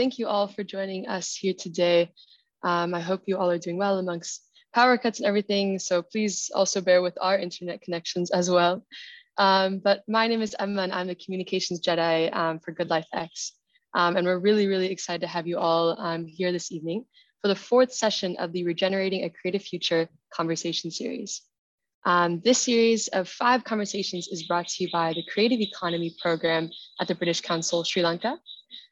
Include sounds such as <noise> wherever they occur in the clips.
thank you all for joining us here today. Um, I hope you all are doing well amongst power cuts and everything. So please also bear with our internet connections as well. Um, but my name is Emma and I'm the Communications Jedi um, for Good Life X. Um, and we're really, really excited to have you all um, here this evening for the fourth session of the Regenerating a Creative Future conversation series. Um, this series of five conversations is brought to you by the Creative Economy Program at the British Council Sri Lanka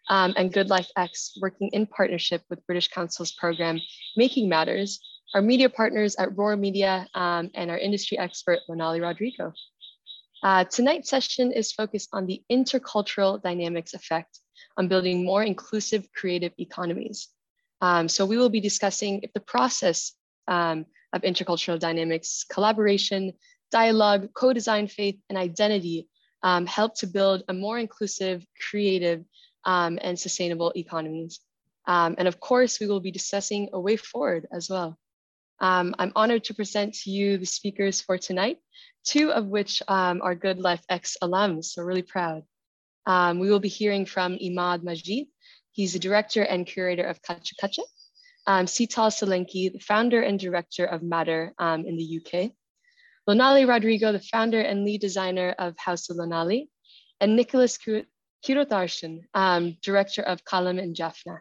um, and Good Life X working in partnership with British Council's program Making Matters, our media partners at Roar Media um, and our industry expert Lonali Rodrigo. Uh, tonight's session is focused on the intercultural dynamics effect on building more inclusive creative economies. Um, so we will be discussing if the process um, of intercultural dynamics, collaboration, dialogue, co-design faith, and identity um, help to build a more inclusive, creative, um, and sustainable economies. Um, and of course, we will be discussing a way forward as well. Um, I'm honored to present to you the speakers for tonight, two of which um, are Good Life X alums, so really proud. Um, we will be hearing from Imaad Majeed. He's the director and curator of Kacha Kacha. Um, Seetal Solanki, the founder and director of Ma-tt-er um, in the UK. Lonali Rodrigo, the founder and lead designer of House of Lonali. And Nicholas Kirutharshan, um, director of Kalam and Jaffna.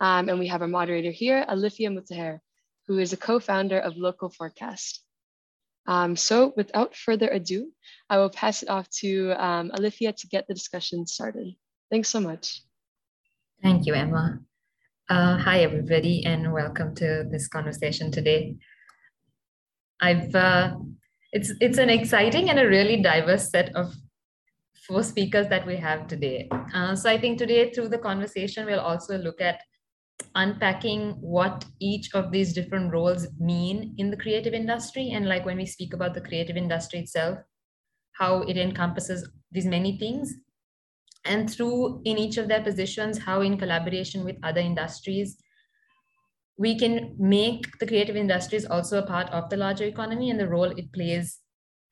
Um, and we have our moderator here, Alifiya Mutaher, who is a co-founder of Local Forecast. Um, so without further ado, I will pass it off to um, Alifiya to get the discussion started. Thanks so much. Thank you, Emma. Uh, hi, everybody, and welcome to this conversation today. I've uh, it's it's an exciting and a really diverse set of four speakers that we have today. Uh, so I think today through the conversation, we'll also look at unpacking what each of these different roles mean in the creative industry. And like when we speak about the creative industry itself, how it encompasses these many things. And through in each of their positions, how in collaboration with other industries, we can make the creative industries also a part of the larger economy and the role it plays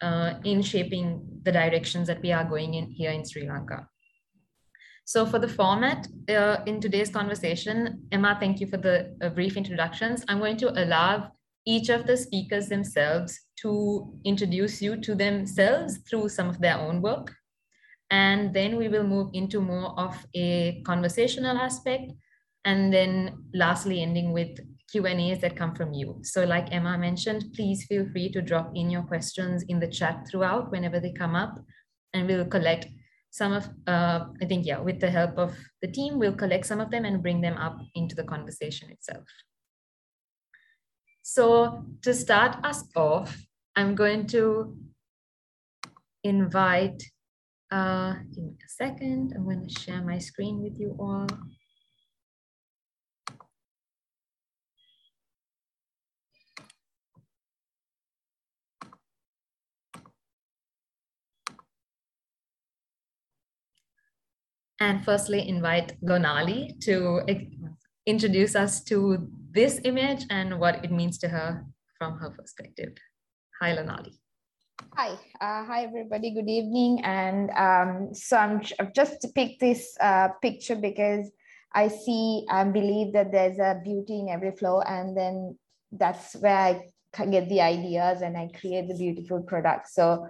uh, in shaping the directions that we are going in here in Sri Lanka. So for the format uh, in today's conversation, Emma, thank you for the uh, brief introductions. I'm going to allow each of the speakers themselves to introduce you to themselves through some of their own work. And then we will move into more of a conversational aspect. And then lastly, ending with Q&As that come from you. So like Emma mentioned, please feel free to drop in your questions in the chat throughout whenever they come up and we'll collect some of, uh, I think, yeah, with the help of the team, we'll collect some of them and bring them up into the conversation itself. So to start us off, I'm going to invite, uh, give me a second, I'm going to share my screen with you all. And firstly invite Lonali to introduce us to this image and what it means to her from her perspective. Hi, Lonali. Hi, uh, hi everybody. Good evening. And um, so I'm, I've just picked this uh, picture because I see and believe that there's a beauty in every flow, and then that's where I get the ideas and I create the beautiful product. So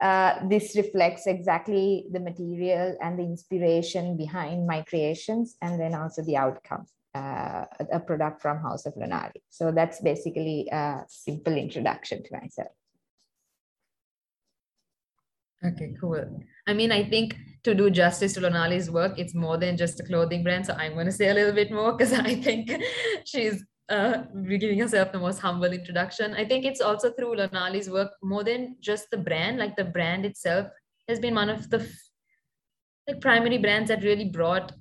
uh, this reflects exactly the material and the inspiration behind my creations and then also the outcome uh, a product from house of Lonali so that's basically a simple introduction to myself. Okay cool. I mean i think to do justice to lonali's work it's more than just a clothing brand. So i'm going to say a little bit more because i think <laughs> she's uh, giving yourself the most humble introduction. I think it's also through Lonali's work more than just the brand, like the brand itself has been one of the like primary brands that really brought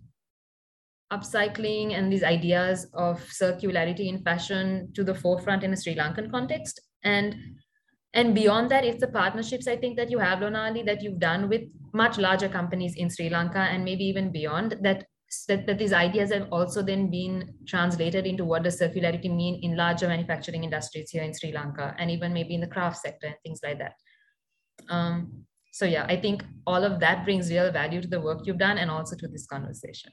upcycling and these ideas of circularity in fashion to the forefront in a Sri Lankan context. And and beyond that, it's the partnerships I think that you have, Lonali, that you've done with much larger companies in Sri Lanka and maybe even beyond that that, that these ideas have also then been translated into what does circularity mean in larger manufacturing industries here in Sri Lanka and even maybe in the craft sector and things like that. Um, so yeah, I think all of that brings real value to the work you've done and also to this conversation.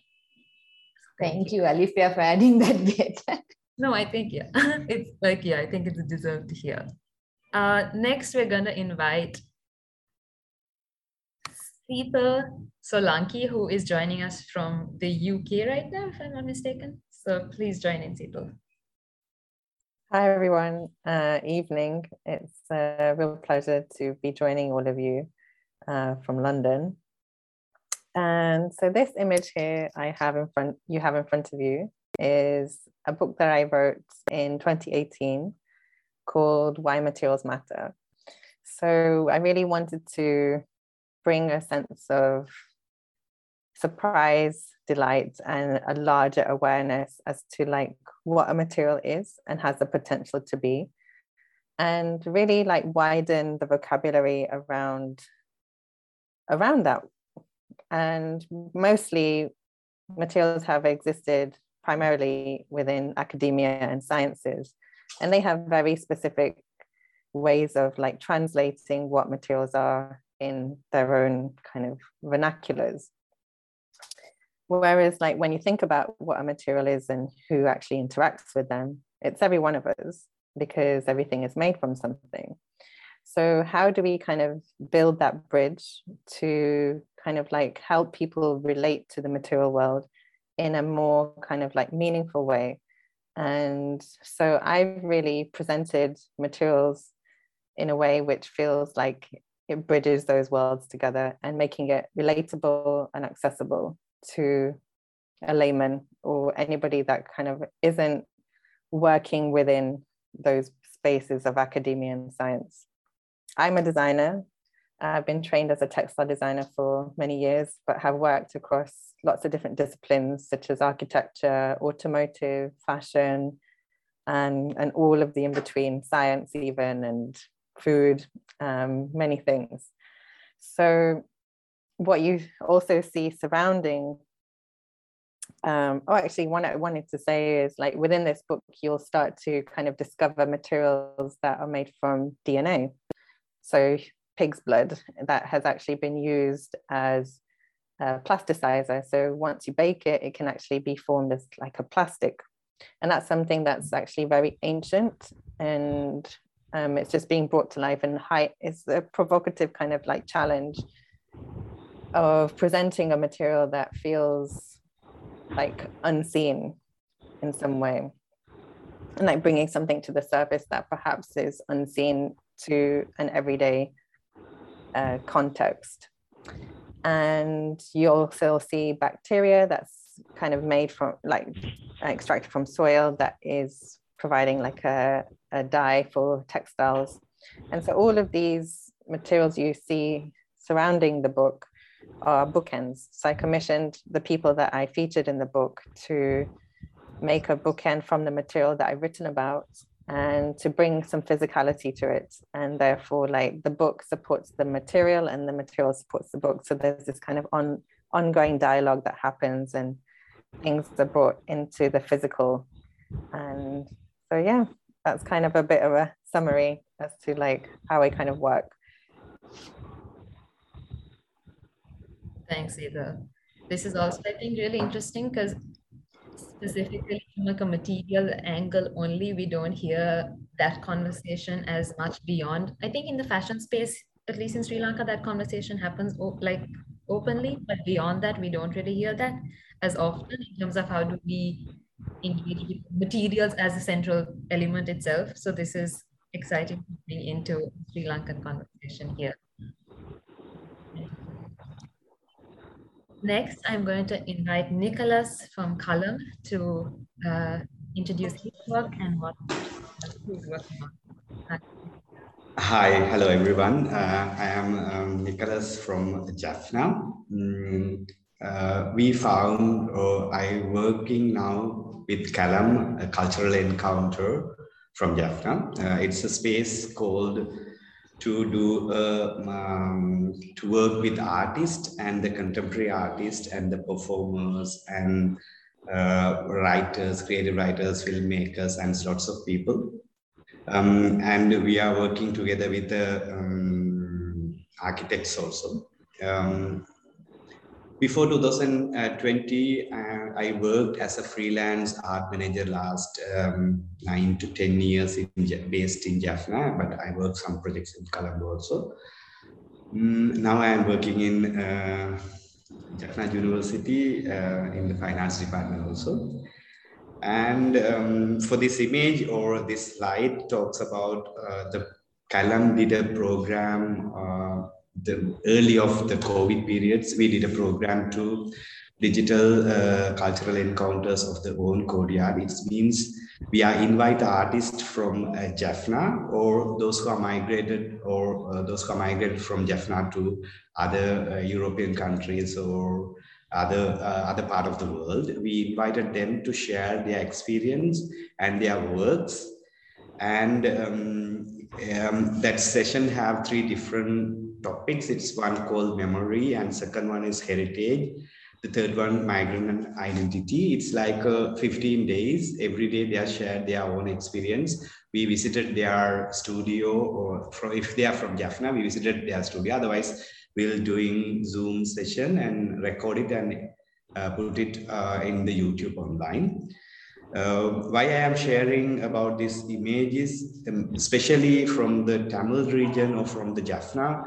Thank you, Alifiya, for adding that bit. <laughs> no, I think, yeah, <laughs> it's like, yeah, I think it's deserved here. Uh, next, we're going to invite Seetal Solanki, who is joining us from the UK right now, if I'm not mistaken. So please join in, Seetal. Hi, everyone. Uh, evening. It's a real pleasure to be joining all of you uh, from London. And so this image here I have in front, you have in front of you is a book that I wrote in 2018 called Why Materials Matter. So I really wanted to bring a sense of surprise, delight, and a larger awareness as to like what a material is and has the potential to be. And really like widen the vocabulary around around that and mostly materials have existed primarily within academia and sciences. And they have very specific ways of like translating what materials are in their own kind of vernaculars. Whereas like when you think about what a material is and who actually interacts with them, it's every one of us because everything is made from something. So how do we kind of build that bridge to kind of like help people relate to the material world in a more kind of like meaningful way? And so I've really presented materials in a way which feels like it bridges those worlds together and making it relatable and accessible to a layman or anybody that kind of isn't working within those spaces of academia and science. I'm a designer. I've been trained as a textile designer for many years, but have worked across lots of different disciplines such as architecture, automotive, fashion, and, and all of the in between, science, even, and food, um, many things. So, what you also see surrounding um, oh, actually, one I wanted to say is like within this book, you'll start to kind of discover materials that are made from DNA. So pig's blood that has actually been used as a plasticizer. So once you bake it, it can actually be formed as like a plastic. And that's something that's actually very ancient and um, it's just being brought to life and high it's a provocative kind of like challenge of presenting a material that feels like unseen in some way and like bringing something to the surface that perhaps is unseen to an everyday uh, context. And you also see bacteria that's kind of made from like extracted from soil that is providing like a, a dye for textiles. And so all of these materials you see surrounding the book are bookends. So I commissioned the people that I featured in the book to make a bookend from the material that I've written about and to bring some physicality to it and therefore like the book supports the material and the material supports the book so there's this kind of on ongoing dialogue that happens and things are brought into the physical and so yeah that's kind of a bit of a summary as to like how i kind of work thanks either this is also i think really interesting because specifically from like a material angle only, we don't hear that conversation as much beyond. I think in the fashion space, at least in Sri Lanka, that conversation happens like openly, but beyond that, we don't really hear that as often in terms of how do we engage with materials as a central element itself. So this is exciting to bring into Sri Lankan conversation here. Next, I'm going to invite Nicholas from Kalam to uh, introduce his work and what he's working on. Hi, hello everyone. Uh, I am um, Nicholas from Jaffna. Mm, uh, we found, or I working now with Kalam, a cultural encounter from Jaffna. Uh, it's a space called to do uh, um, to work with artists and the contemporary artists and the performers and uh, writers, creative writers, filmmakers, and lots of people. Um, and we are working together with the um, architects also. Um, before 2020, uh, I worked as a freelance art manager last um, nine to 10 years in, based in Jaffna, but I worked some projects in Colombo also. Mm, now I am working in uh, Jaffna University uh, in the finance department also. And um, for this image or this slide talks about uh, the Kalam did program uh, the early of the COVID periods. We did a program to digital uh, cultural encounters of the own courtyard. It means we are invite artists from uh, Jaffna or those who are migrated or uh, those who are migrated from Jaffna to other uh, European countries or other uh, other part of the world. We invited them to share their experience and their works. And um, um, that session have three different topics. It's one called memory and second one is heritage the third one, migrant and identity. It's like uh, 15 days. Every day they are shared their own experience. We visited their studio, or from, if they are from Jaffna, we visited their studio. Otherwise, we'll doing Zoom session and record it and uh, put it uh, in the YouTube online. Uh, why I am sharing about these images, um, especially from the Tamil region or from the Jaffna,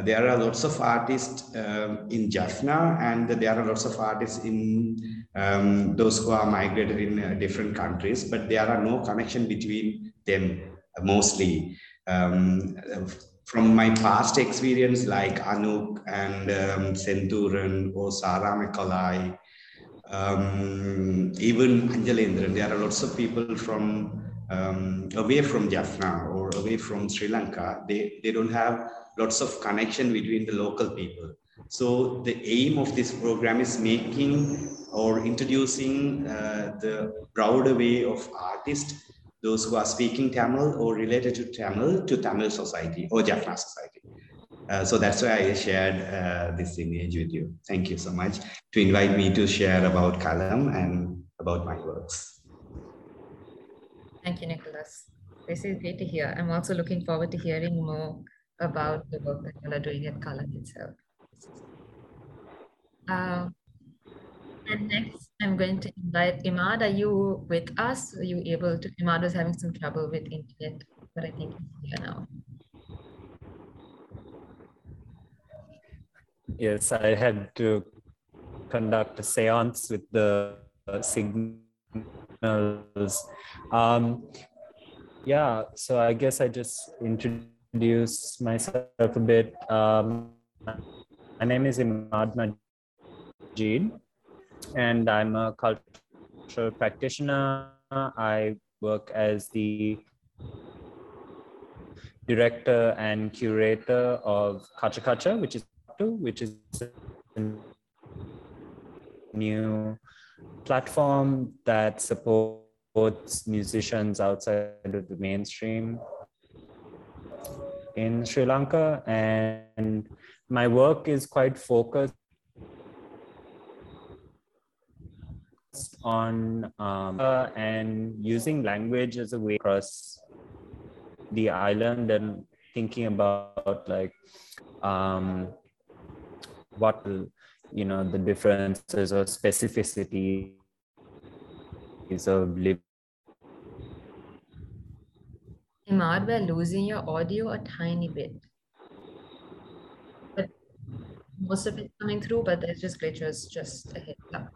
there are lots of artists um, in Jaffna and there are lots of artists in um, those who are migrated in uh, different countries, but there are no connection between them uh, mostly. Um, from my past experience like Anuk and um, Senturan or Sarah McCauley, um, even Anjalendran, there are lots of people from um, away from Jaffna or away from Sri Lanka. They, they don't have lots of connection between the local people. So the aim of this program is making or introducing uh, the broader way of artists, those who are speaking Tamil or related to Tamil, to Tamil society or Jaffna society. Uh, so that's why I shared uh, this image with you. Thank you so much to invite me to share about Kalam and about my works. Thank you, Nicholas. This is great to hear. I'm also looking forward to hearing more about the work that you are doing at Kalam itself. Uh, and next, I'm going to invite Imaad. Are you with us? Are you able to? Imaad was having some trouble with internet, but I think he's here now. Yes, I had to conduct a seance with the signals. Um, yeah, so I guess I just introduced introduce myself a bit. Um, my name is Imaad Majeed, and I'm a cultural practitioner. I work as the director and curator of Kacha Kacha, which is which is a new platform that supports musicians outside of the mainstream in Sri Lanka, and my work is quite focused on um, uh, and using language as a way across the island and thinking about like um, what you know the differences or specificities of living Imaad, we're losing your audio a tiny bit. But most of it's coming through, but there's just glitches, just a up.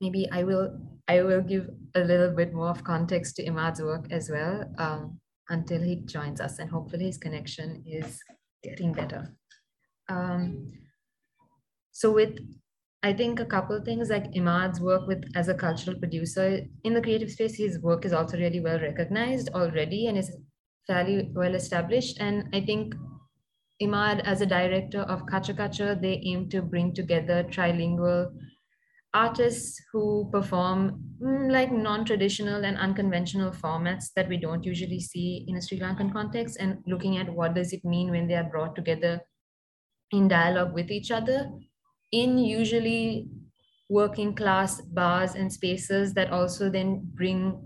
Maybe I will I will give a little bit more of context to Imaad's work as well um, until he joins us, and hopefully his connection is getting better. Um, so with I think a couple things like Imaad's work with as a cultural producer in the creative space, his work is also really well recognized already and is fairly well established. And I think Imaad, as a director of Kacha Kacha, they aim to bring together trilingual artists who perform mm, like non-traditional and unconventional formats that we don't usually see in a Sri Lankan context and looking at what does it mean when they are brought together in dialogue with each other in usually working class bars and spaces that also then bring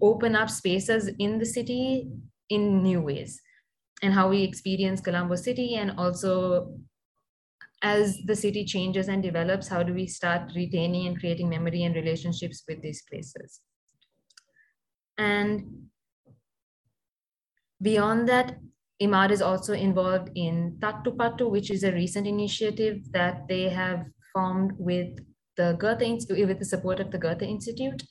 open up spaces in the city in new ways and how we experience Colombo City and also as the city changes and develops, how do we start retaining and creating memory and relationships with these places? And beyond that, Imaad is also involved in Tattu Pattu, which is a recent initiative that they have formed with the Goethe with the support of the Goethe Institute,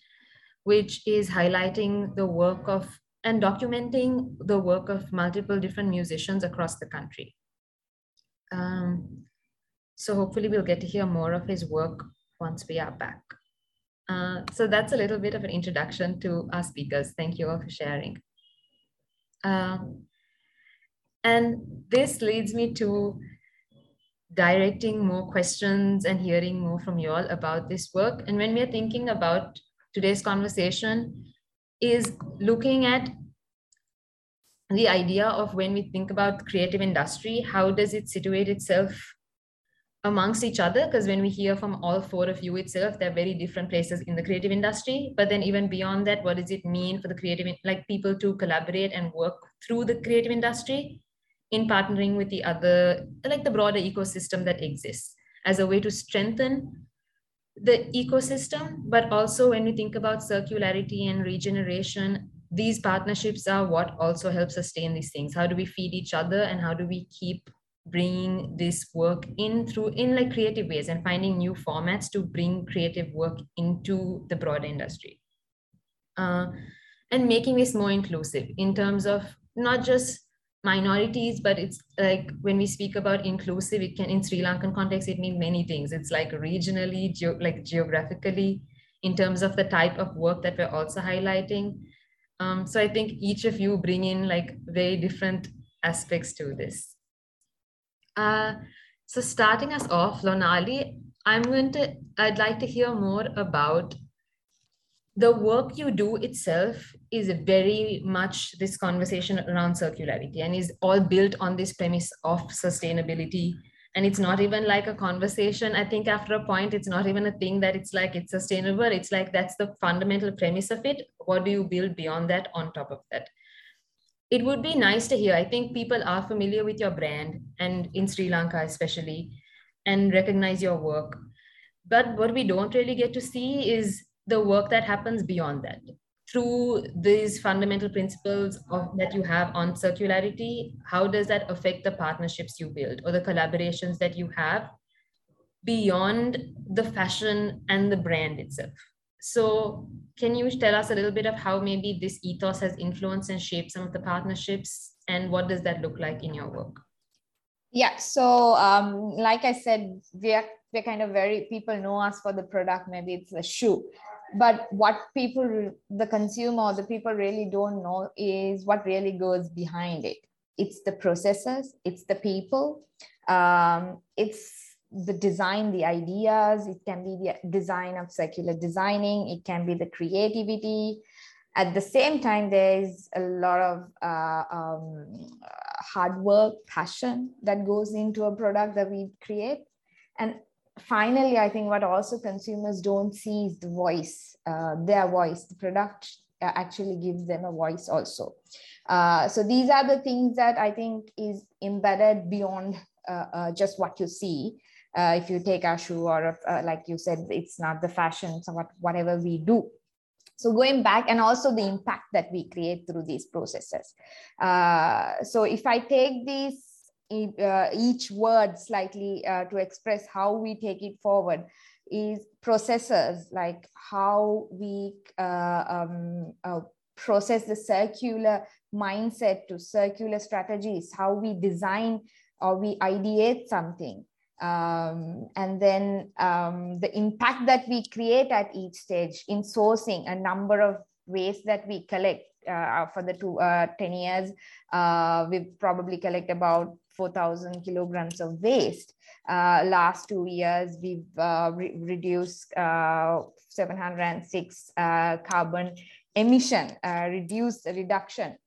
which is highlighting the work of and documenting the work of multiple different musicians across the country. Um, so hopefully we'll get to hear more of his work once we are back. Uh, so that's a little bit of an introduction to our speakers. Thank you all for sharing. Uh, and this leads me to directing more questions and hearing more from you all about this work. And when we're thinking about today's conversation, is looking at the idea of when we think about creative industry, how does it situate itself amongst each other? Because when we hear from all four of you itself, they're very different places in the creative industry. But then even beyond that, what does it mean for the creative, like people to collaborate and work through the creative industry in partnering with the other, like the broader ecosystem that exists as a way to strengthen the ecosystem, but also when we think about circularity and regeneration, these partnerships are what also help sustain these things. How do we feed each other and how do we keep bringing this work in through in like creative ways and finding new formats to bring creative work into the broader industry uh, and making this more inclusive in terms of not just minorities but it's like when we speak about inclusive it can in sri lankan context it means many things. It's like regionally like geographically in terms of the type of work that we're also highlighting. Um, so i think each of you bring in like very different aspects to this. Uh, so starting us off lonali i'm going to i'd like to hear more about the work you do itself is very much this conversation around circularity and is all built on this premise of sustainability. And it's not even like a conversation i think after a point. It's not even a thing that it's like it's sustainable. It's like that's the fundamental premise of it. What do you build beyond that on top of that? It would be nice to hear. I think people are familiar with your brand and in sri lanka especially and recognize your work. But what we don't really get to see is the work that happens beyond that. Through these fundamental principles of, that you have on circularity how does that affect the partnerships you build or the collaborations that you have beyond the fashion and the brand itself? So can you tell us a little bit of how maybe this ethos has influenced and shaped some of the partnerships and what does that look like in your work? Yeah so um, like i said we are we're kind of very people know us for the product. Maybe it's a shoe but what people the consumer or the people really don't know is what really goes behind it. It's the processes it's the people um, it's the design the ideas it can be the design of circular designing it can be the creativity. At the same time there's a lot of uh, um, hard work passion that goes into a product that we create. And finally, I think what also consumers don't see is the voice, uh, their voice. The product uh, actually gives them a voice also. Uh, so these are the things that I think is embedded beyond uh, uh just what you see. Uh, if you take our shoe or like you said, it's not the fashion, so what, whatever we do. So going back and also the impact that we create through these processes. so if I take these each word slightly uh, to express how we take it forward is processes like how we uh, um, uh, process the circular mindset to circular strategies how we design or we ideate something. Um, and then um, the impact that we create at each stage in sourcing a number of ways that we collect uh, for the two, uh, 10 years, uh, we've probably collect about 4,000 kilograms of waste. Uh, last two years, we've uh, re reduced uh, 706 uh, carbon emission, uh, reduced reduction.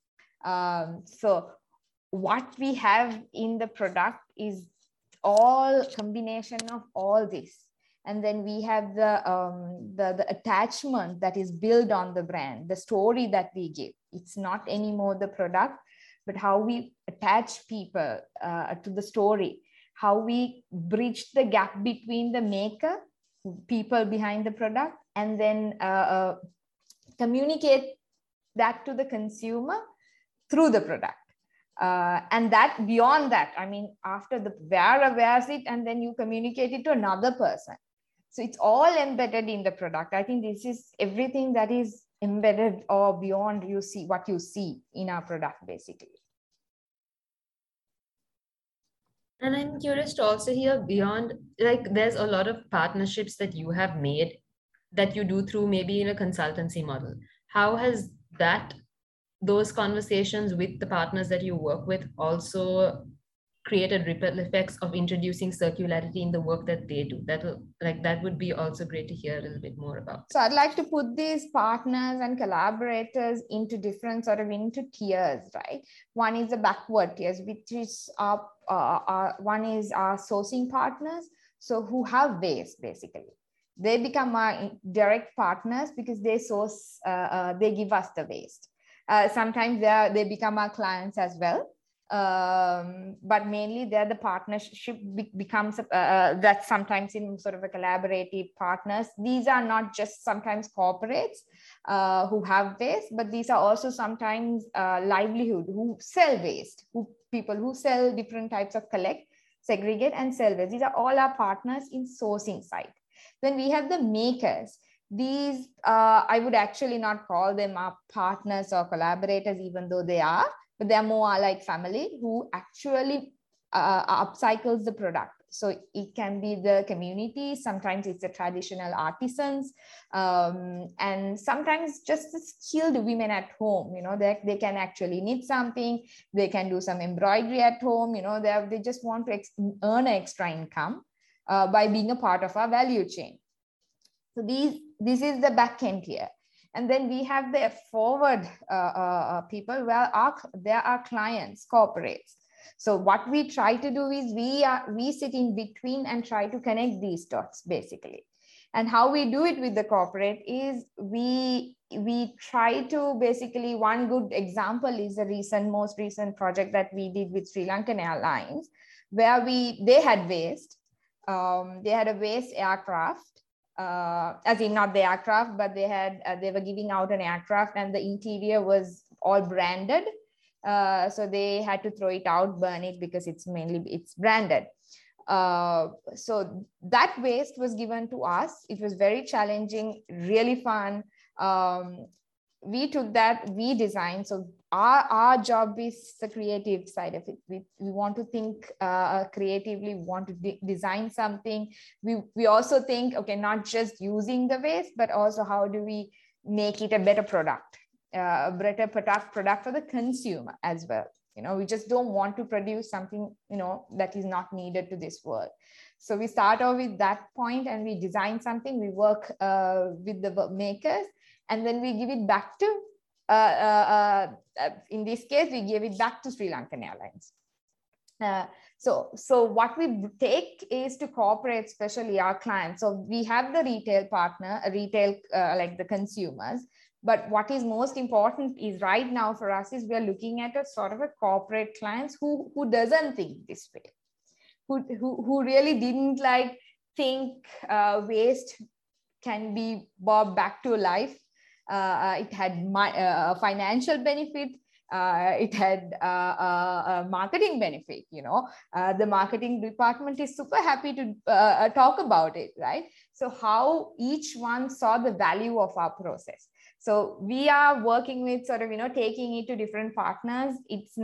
Um, so what we have in the product is all combination of all this. And then we have the, um, the, the attachment that is built on the brand, the story that we give. It's not anymore the product, but how we attach people uh, to the story. how we bridge the gap between the maker, people behind the product, and then uh, uh, communicate that to the consumer through the product. Uh, and that beyond that, I mean, after the wearer wears it and then you communicate it to another person. So it's all embedded in the product. I think this is everything that is embedded or beyond you see what you see in our product basically. And I'm curious to also hear beyond, like, there's a lot of partnerships that you have made that you do through maybe in a consultancy model. How has that, those conversations with the partners that you work with also created ripple effects of introducing circularity in the work that they do. That will like that would be also great to hear a little bit more about. So i'd like to put these partners and collaborators into different sort of into tiers right? One is the backward tiers which is our, uh, our one is our sourcing partners so who have waste basically. They become our direct partners because they source uh, uh, they give us the waste. Uh, sometimes they, are, they become our clients as well um, but mainly there the partnership be- becomes uh, uh, that sometimes in sort of a collaborative partners. These are not just sometimes corporates uh, who have waste but these are also sometimes uh, livelihood who sell waste who people who sell different types of collect segregate and sell waste. These are all our partners in sourcing side. Then we have the makers. These uh, i would actually not call them our partners or collaborators even though they are but they're more like family who actually uh, upcycles the product. So it can be the community, sometimes it's the traditional artisans, um, and sometimes just the skilled women at home, you know, they, they can actually knit something, they can do some embroidery at home, you know, they, they just want to earn extra income uh, by being a part of our value chain. So these, this is the back end here. And then we have the forward uh, uh, uh, people where our, there are clients, corporates. So what we try to do is we are we sit in between and try to connect these dots basically. And how we do it with the corporate is we we try to basically one good example is the recent most recent project that we did with Sri Lankan Airlines where we they had waste um, they had a waste aircraft uh, as in not the aircraft, but they had uh, they were giving out an aircraft and the interior was all branded. Uh, so they had to throw it out, burn it because it's mainly it's branded. Uh, so that waste was given to us. It was very challenging, really fun. Um, we took that, we designed. So our, our job is the creative side of it. We, we want to think uh, creatively, we want to de design something. We, we also think, okay, not just using the waste, but also how do we make it a better product, uh, a better product, product for the consumer as well. You know, we just don't want to produce something, you know, that is not needed to this world. So we start off with that point and we design something, we work uh, with the makers and then we give it back to, in this case, we give it back to Sri Lankan Airlines. Uh, so, so what we take is to corporate, especially our clients. So we have the retail partner, retail uh, like the consumers. But what is most important is right now for us is we are looking at a sort of a corporate clients who who doesn't think this way, who who, who really didn't like think uh, waste can be brought back to life uh, uh, Uh, it had my, uh, uh, financial benefit. Uh, it had a marketing benefit. You know, the marketing department is super happy to talk about it, right? So how each one saw the value of our process. So we are working with sort of you know taking it to different partners. It's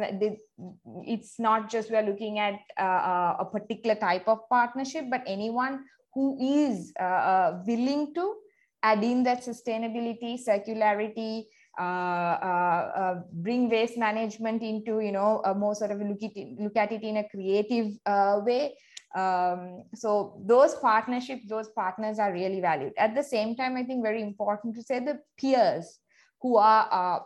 it's not just we're looking at uh, a particular type of partnership, but anyone who is uh, willing to add in that sustainability, circularity, uh, uh, uh, bring waste management into, you know, a more sort of look, at it, look at it in a creative uh, way. Um, so those partnerships, those partners are really valued. At the same time, I think very important to say the peers who are uh,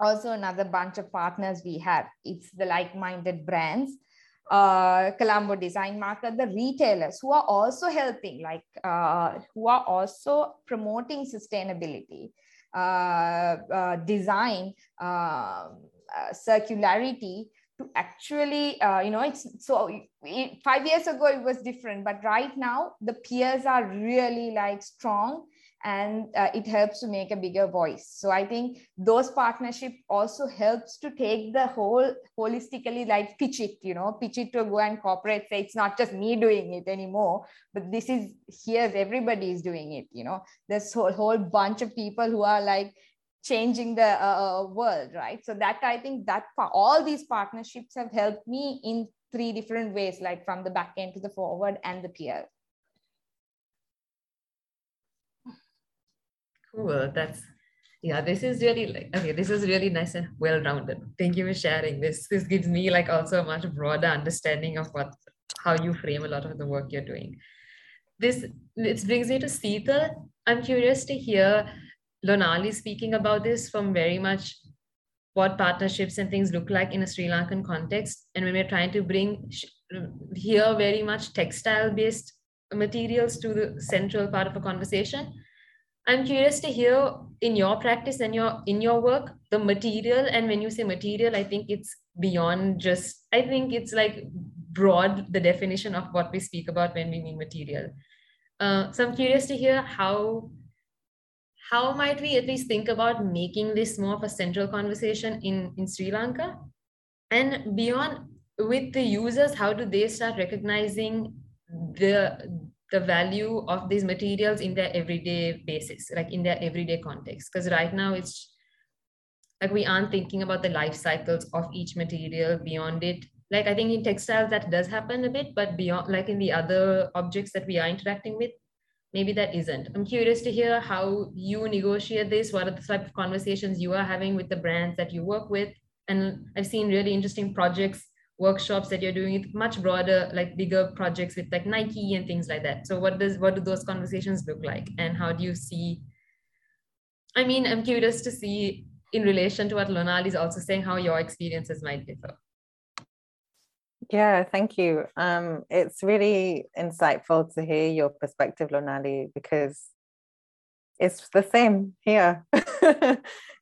also another bunch of partners we have. It's the like-minded brands uh, Colombo Design Market, the retailers who are also helping, like uh, who are also promoting sustainability, uh, uh design, um, uh, circularity to actually uh, you know it's so it, five years ago it was different but right now the peers are really like strong and uh, it helps to make a bigger voice. So i think those partnership also helps to take the whole holistically like pitch it you know pitch it to go and corporate say it's not just me doing it anymore but this is here everybody is doing it you know. There's a whole bunch of people who are like changing the uh, uh, world right? So that i think that all these partnerships have helped me in three different ways like from the back end to the forward and the peer cool that's yeah this is really like okay this is really nice and well rounded thank you for sharing this this gives me like also a much broader understanding of what how you frame a lot of the work you're doing this this brings me to Seetal. I'm curious to hear Lonali speaking about this from very much what partnerships and things look like in a Sri Lankan context. And when we're trying to bring here very much textile based materials to the central part of a conversation, I'm curious to hear in your practice and your in your work the material. And when you say material, I think it's beyond just. I think it's like broad the definition of what we speak about when we mean material. Uh, so I'm curious to hear how how might we at least think about making this more of a central conversation in, in Sri Lanka? And beyond, with the users, how do they start recognizing the, the value of these materials in their everyday basis, like in their everyday context? Because right now it's like we aren't thinking about the life cycles of each material beyond it. Like I think in textiles that does happen a bit, but beyond like in the other objects that we are interacting with, maybe that isn't. I'm curious to hear how you negotiate this. What are the type of conversations you are having with the brands that you work with? And I've seen really interesting projects, workshops that you're doing with much broader, like bigger projects with like Nike and things like that. So what does what do those conversations look like? And how do you see? I mean, I'm curious to see in relation to what Lonali is also saying, how your experiences might differ. Yeah, thank you. Um, it's really insightful to hear your perspective, Lonali, because it's the same here. <laughs>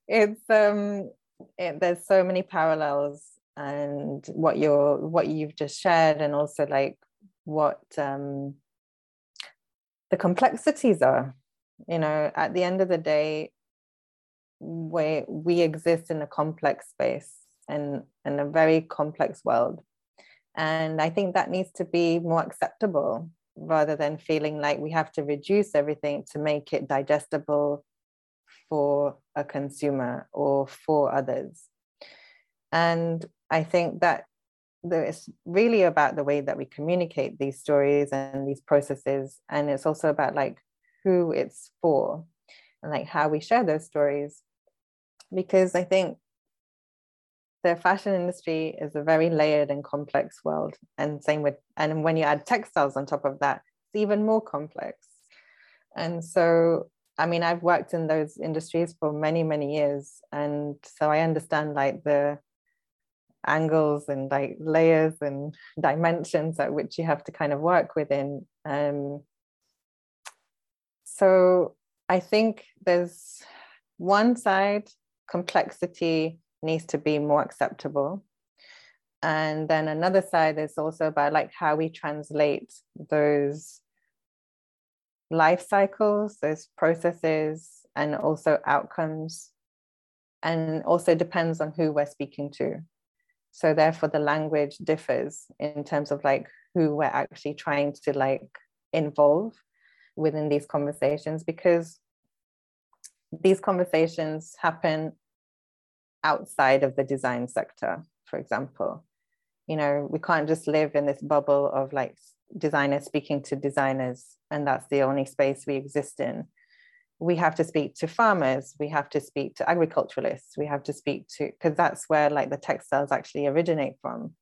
it's um, it, there's so many parallels, and what you're what you've just shared, and also like what um, the complexities are. You know, at the end of the day, we we exist in a complex space and in a very complex world and I think that needs to be more acceptable rather than feeling like we have to reduce everything to make it digestible for a consumer or for others. And I think that it's really about the way that we communicate these stories and these processes. And it's also about like who it's for and like how we share those stories. Because I think the fashion industry is a very layered and complex world and same with and when you add textiles on top of that it's even more complex and so i mean i've worked in those industries for many many years and so i understand like the angles and like layers and dimensions at which you have to kind of work within um, so i think there's one side complexity needs to be more acceptable. And then another side is also about like how we translate those life cycles those processes and also outcomes. And also depends on who we're speaking to so therefore the language differs in terms of like who we're actually trying to like involve within these conversations because these conversations happen outside of the design sector, for example. You know, we can't just live in this bubble of like designers speaking to designers, and that's the only space we exist in. We have to speak to farmers, we have to speak to agriculturalists, we have to speak to, because that's where like the textiles actually originate from.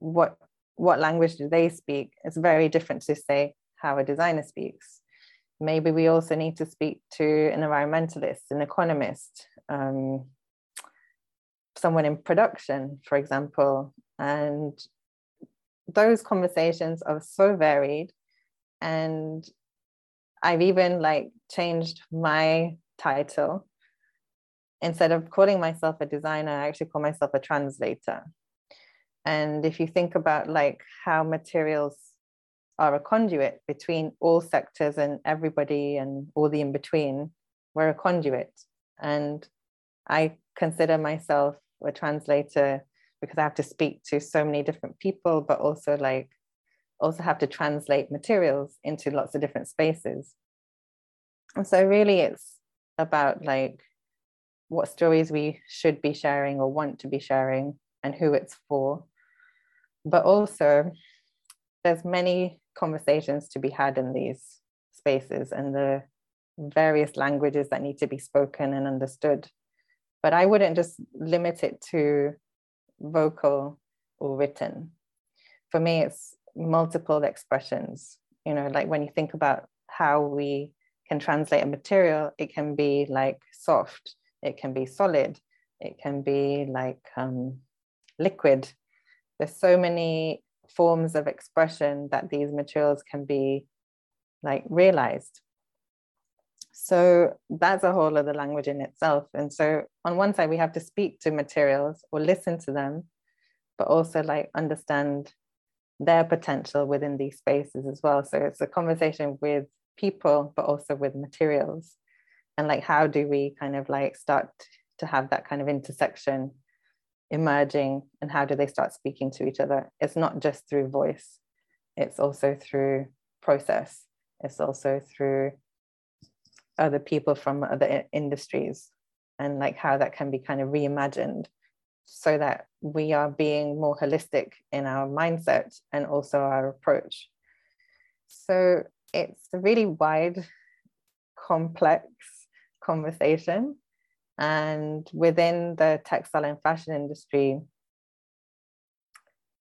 What what language do they speak? It's very different to say how a designer speaks. Maybe we also need to speak to an environmentalist, an economist, um, someone in production, for example. And those conversations are so varied. And I've even like changed my title. Instead of calling myself a designer, I actually call myself a translator. And if you think about like how materials are a conduit between all sectors and everybody and all the in between, we're a conduit. And I consider myself a translator because I have to speak to so many different people, but also like also have to translate materials into lots of different spaces. And so really it's about like what stories we should be sharing or want to be sharing and who it's for. But also there's many conversations to be had in these spaces and the various languages that need to be spoken and understood. But I wouldn't just limit it to vocal or written. For me, it's multiple expressions. You know, like when you think about how we can translate a material, it can be like soft, it can be solid, it can be like um, liquid. There's so many forms of expression that these materials can be like realized. So that's a whole other language in itself. And so on one side, we have to speak to materials or listen to them, but also like understand their potential within these spaces as well. So it's a conversation with people, but also with materials. And like, how do we kind of like start to have that kind of intersection emerging and how do they start speaking to each other? It's not just through voice, it's also through process, it's also through other people from other industries and like how that can be kind of reimagined so that we are being more holistic in our mindset and also our approach. So it's a really wide, complex conversation. And within the textile and fashion industry,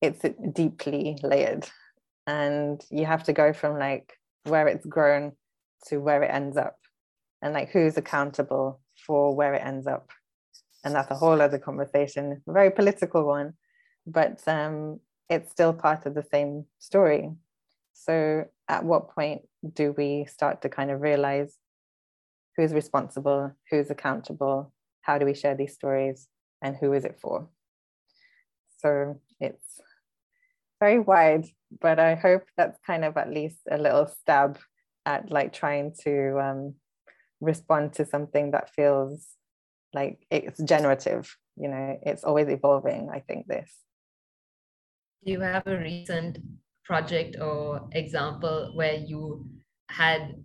it's deeply layered. And you have to go from like where it's grown to where it ends up and like who's accountable for where it ends up and that's a whole other conversation a very political one but um, it's still part of the same story so at what point do we start to kind of realize who's responsible who's accountable? How do we share these stories and who is it for? So it's very wide but i hope that's kind of at least a little stab at like trying to um, respond to something that feels like it's generative you know it's always evolving i think this. Do you have a recent project or example where you had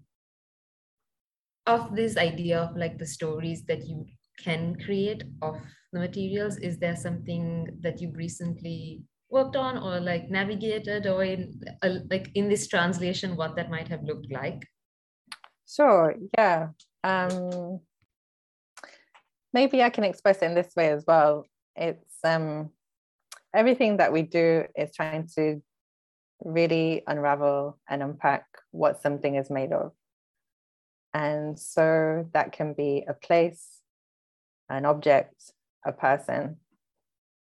of this idea of like the stories that you can create of the materials is there something that you've recently worked on or like navigated or in uh, like in this translation what that might have looked like sure yeah um, maybe I can express it in this way as well. It's um, everything that we do is trying to really unravel and unpack what something is made of. And so that can be a place, an object, a person.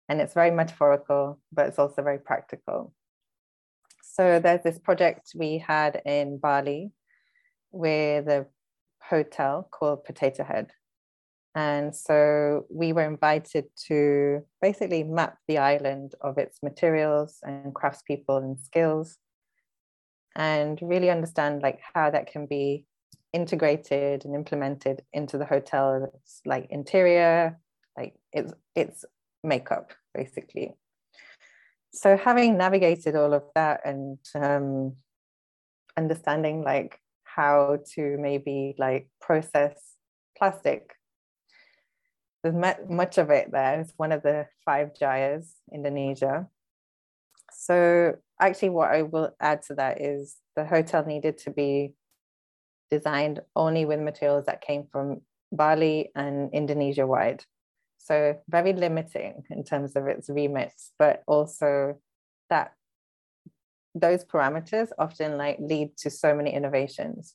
And it's very metaphorical, but it's also very practical. So there's this project we had in Bali where the hotel called Potato Head. And so we were invited to basically map the island of its materials and craftspeople and skills and really understand like how that can be integrated and implemented into the hotel's like interior, like it's it's makeup basically. So having navigated all of that and um, understanding like how to maybe like process plastic. There's much of it there. It's one of the five jayas, Indonesia. So actually what I will add to that is the hotel needed to be designed only with materials that came from Bali and Indonesia wide. So very limiting in terms of its remits, but also that those parameters often like lead to so many innovations.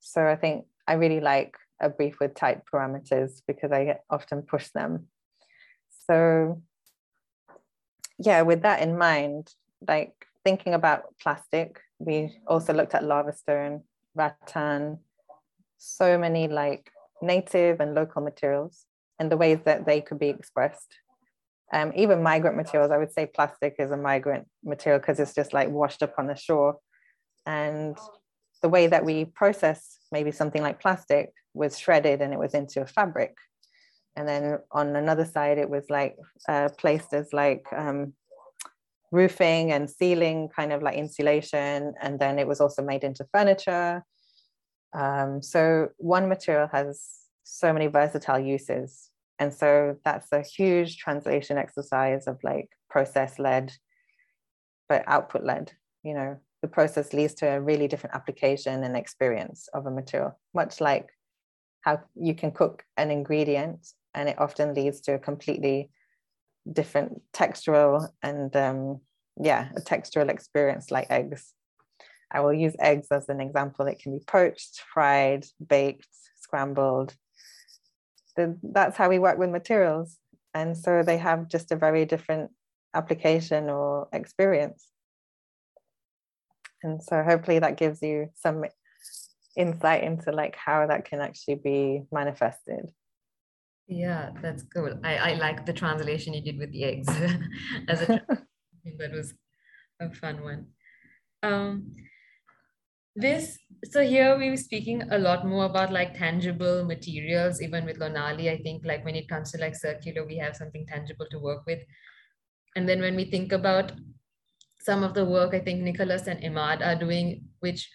So I think I really like a brief with tight parameters because I often push them. So yeah, with that in mind, like thinking about plastic, we also looked at lava stone, rattan, so many like native and local materials and the ways that they could be expressed. Um, even migrant materials, I would say plastic is a migrant material because it's just like washed up on the shore. And the way that we process maybe something like plastic was shredded and it was into a fabric. And then on another side, it was like uh, placed as like um, roofing and ceiling, kind of like insulation. And then it was also made into furniture. Um, so one material has so many versatile uses. And so that's a huge translation exercise of like process led, but output led, you know, the process leads to a really different application and experience of a material, much like how you can cook an ingredient and it often leads to a completely different textural and um, yeah, a textural experience like eggs. I will use eggs as an example. It can be poached, fried, baked, scrambled. That's how we work with materials. And so they have just a very different application or experience. And so hopefully that gives you some insight into like how that can actually be manifested. Yeah, that's cool. I, I like the translation you did with the eggs <laughs> as a <laughs> that was a fun one. Um, this so here we were speaking a lot more about like tangible materials even with lonali i think like when it comes to like circular we have something tangible to work with and then when we think about some of the work i think nicholas and Imaad are doing which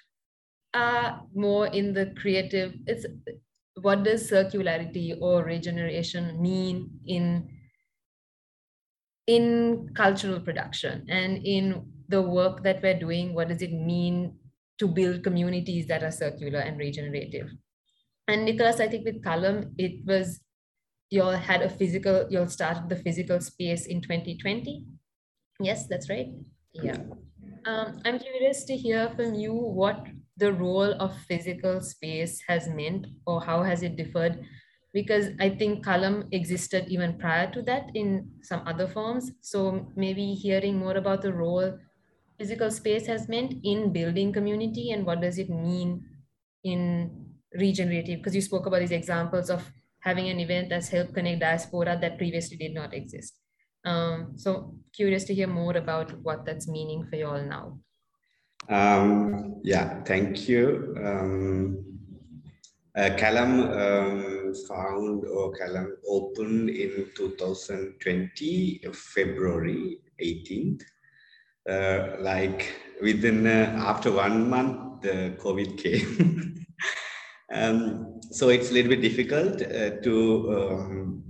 are more in the creative it's what does circularity or regeneration mean in in cultural production and in the work that we're doing what does it mean to build communities that are circular and regenerative. And Nicholas, I think with Kalam, it was you all had a physical, you all started the physical space in 2020. Yes, that's right. Yeah. Um, I'm curious to hear from you what the role of physical space has meant or how has it differed because I think Kalam existed even prior to that in some other forms. So maybe hearing more about the role physical space has meant in building community and what does it mean in regenerative because you spoke about these examples of having an event that's helped connect diaspora that previously did not exist um, so curious to hear more about what that's meaning for you all now. Um, yeah thank you. Um, uh, Kalam um, found or Kalam opened in 2020 February 18th uh, like within uh, after one month the covid came. <laughs> Um, so it's a little bit difficult uh, to um,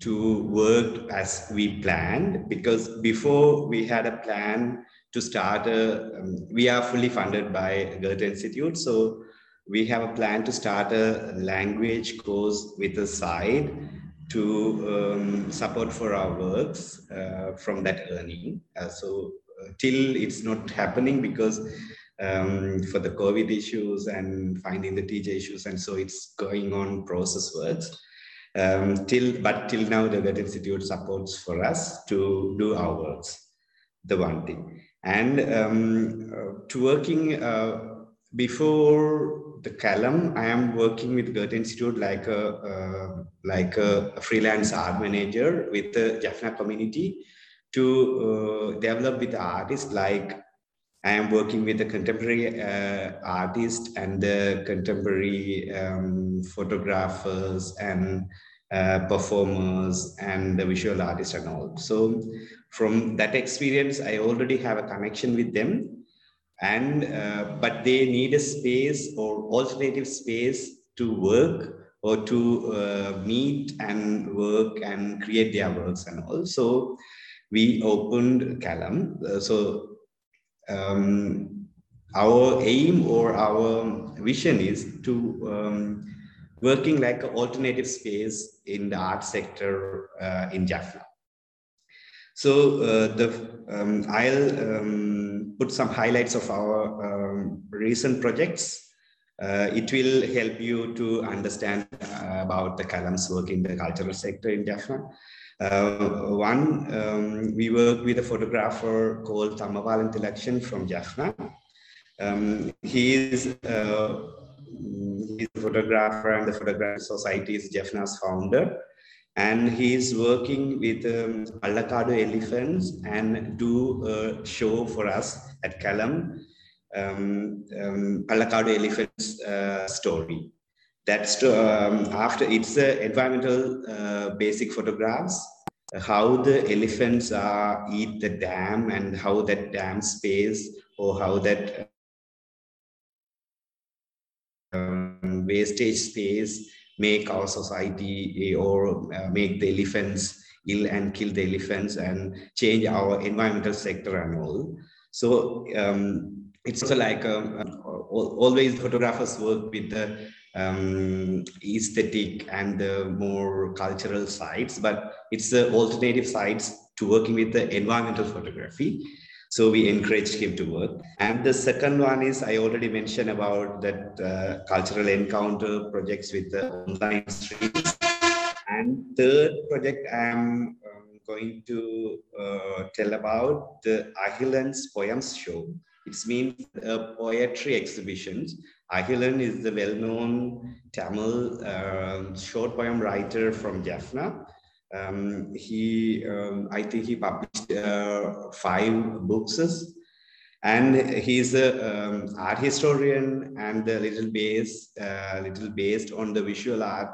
to work as we planned because before we had a plan to start a um, we are fully funded by goethe institute so we have a plan to start a language course with a side to um, support for our works uh, from that earning. Uh, so uh, till it's not happening because um, for the COVID issues and finding the teacher issues, and so it's going on process works. Um, till but till now, the Goethe Institute supports for us to do our works. The one thing, and um, uh, to working uh, before the Kalam, I am working with Goethe Institute like a uh, like a freelance art manager with the Jaffna community to uh, develop with artists like I am working with a contemporary uh, artist and the contemporary um, photographers and uh, performers and the visual artists and all. So from that experience, I already have a connection with them and uh, but they need a space or alternative space to work or to uh, meet and work and create their works and also we opened Kalam. Uh, so um, our aim or our vision is to um, working like an alternative space in the art sector uh, in Jaffna. So uh, the um, I'll um, put some highlights of our um, recent projects. Uh, it will help you to understand uh, about the Kalam's work in the cultural sector in Jaffna. Uh, one, um, we work with a photographer called Thammawalan Tilakshan from Jaffna. Um, he is uh, he's a photographer and the Photography Society is Jaffna's founder and he's working with um, Pallakadu elephants and do a show for us at Kalam, um, um, Pallakadu elephants uh, story. That's um, after it's the environmental uh, basic photographs, how the elephants uh, eat the dam and how that dam space or how that wastage space make our society eh, or uh, make the elephants ill and kill the elephants and change our environmental sector and all. So um, it's also like um, always photographers work with the um, aesthetic and the more cultural sides, but it's the alternative sides to working with the environmental photography. So we encouraged him to work. And the second one is I already mentioned about that uh, cultural encounter projects with the online streams. And third project I'm um, going to uh, tell about the Ahilan's Poems Show. It means a poetry exhibitions. Ahilan is the well-known Tamil uh, short poem writer from Jaffna um, he, um, I think he published uh, five books and he's a um, art historian and a little based, uh, little based on the visual art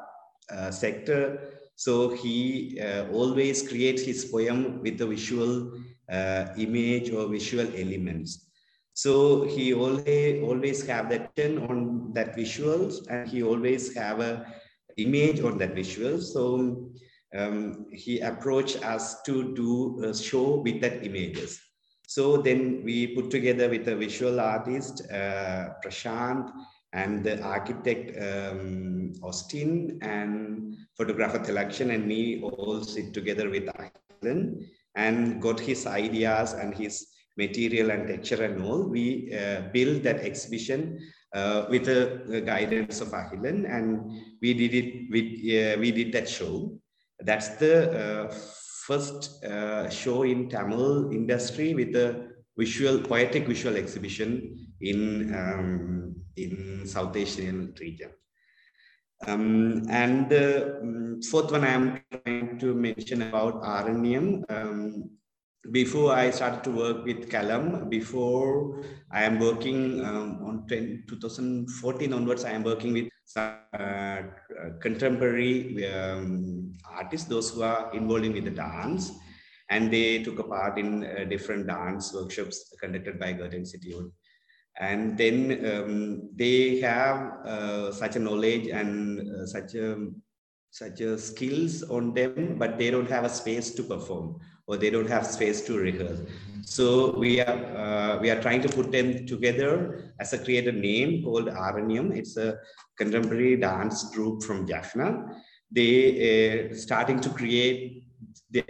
uh, sector. So he uh, always creates his poem with a visual uh, image or visual elements. So he always always have that on that visuals, and he always have a image on that visual. So um, he approached us to do a show with that images. So then we put together with a visual artist, uh, Prashant, and the architect um, Austin and photographer Thelakshan and me all sit together with Ahilan and got his ideas and his material and texture and all. We uh, built that exhibition uh, with the guidance of Ahilan and we did it with, uh, we did that show that's the uh, first uh, show in Tamil industry with a visual, poetic visual exhibition in, um, in South Asian region. Um, and the um, fourth one I am trying to mention about Aranyam. Um, before I started to work with Kalam, before I am working um, on 10, 2014 onwards, I am working with some uh, contemporary um, artists, those who are involved in the dance. And they took a part in uh, different dance workshops conducted by Goethe Institute. And then um, they have uh, such a knowledge and uh, such a such a skills on them, but they don't have a space to perform or they don't have space to rehearse. So we are uh, we are trying to put them together as a creative name called Aranyam. It's a contemporary dance group from Jaffna. They uh, starting to create their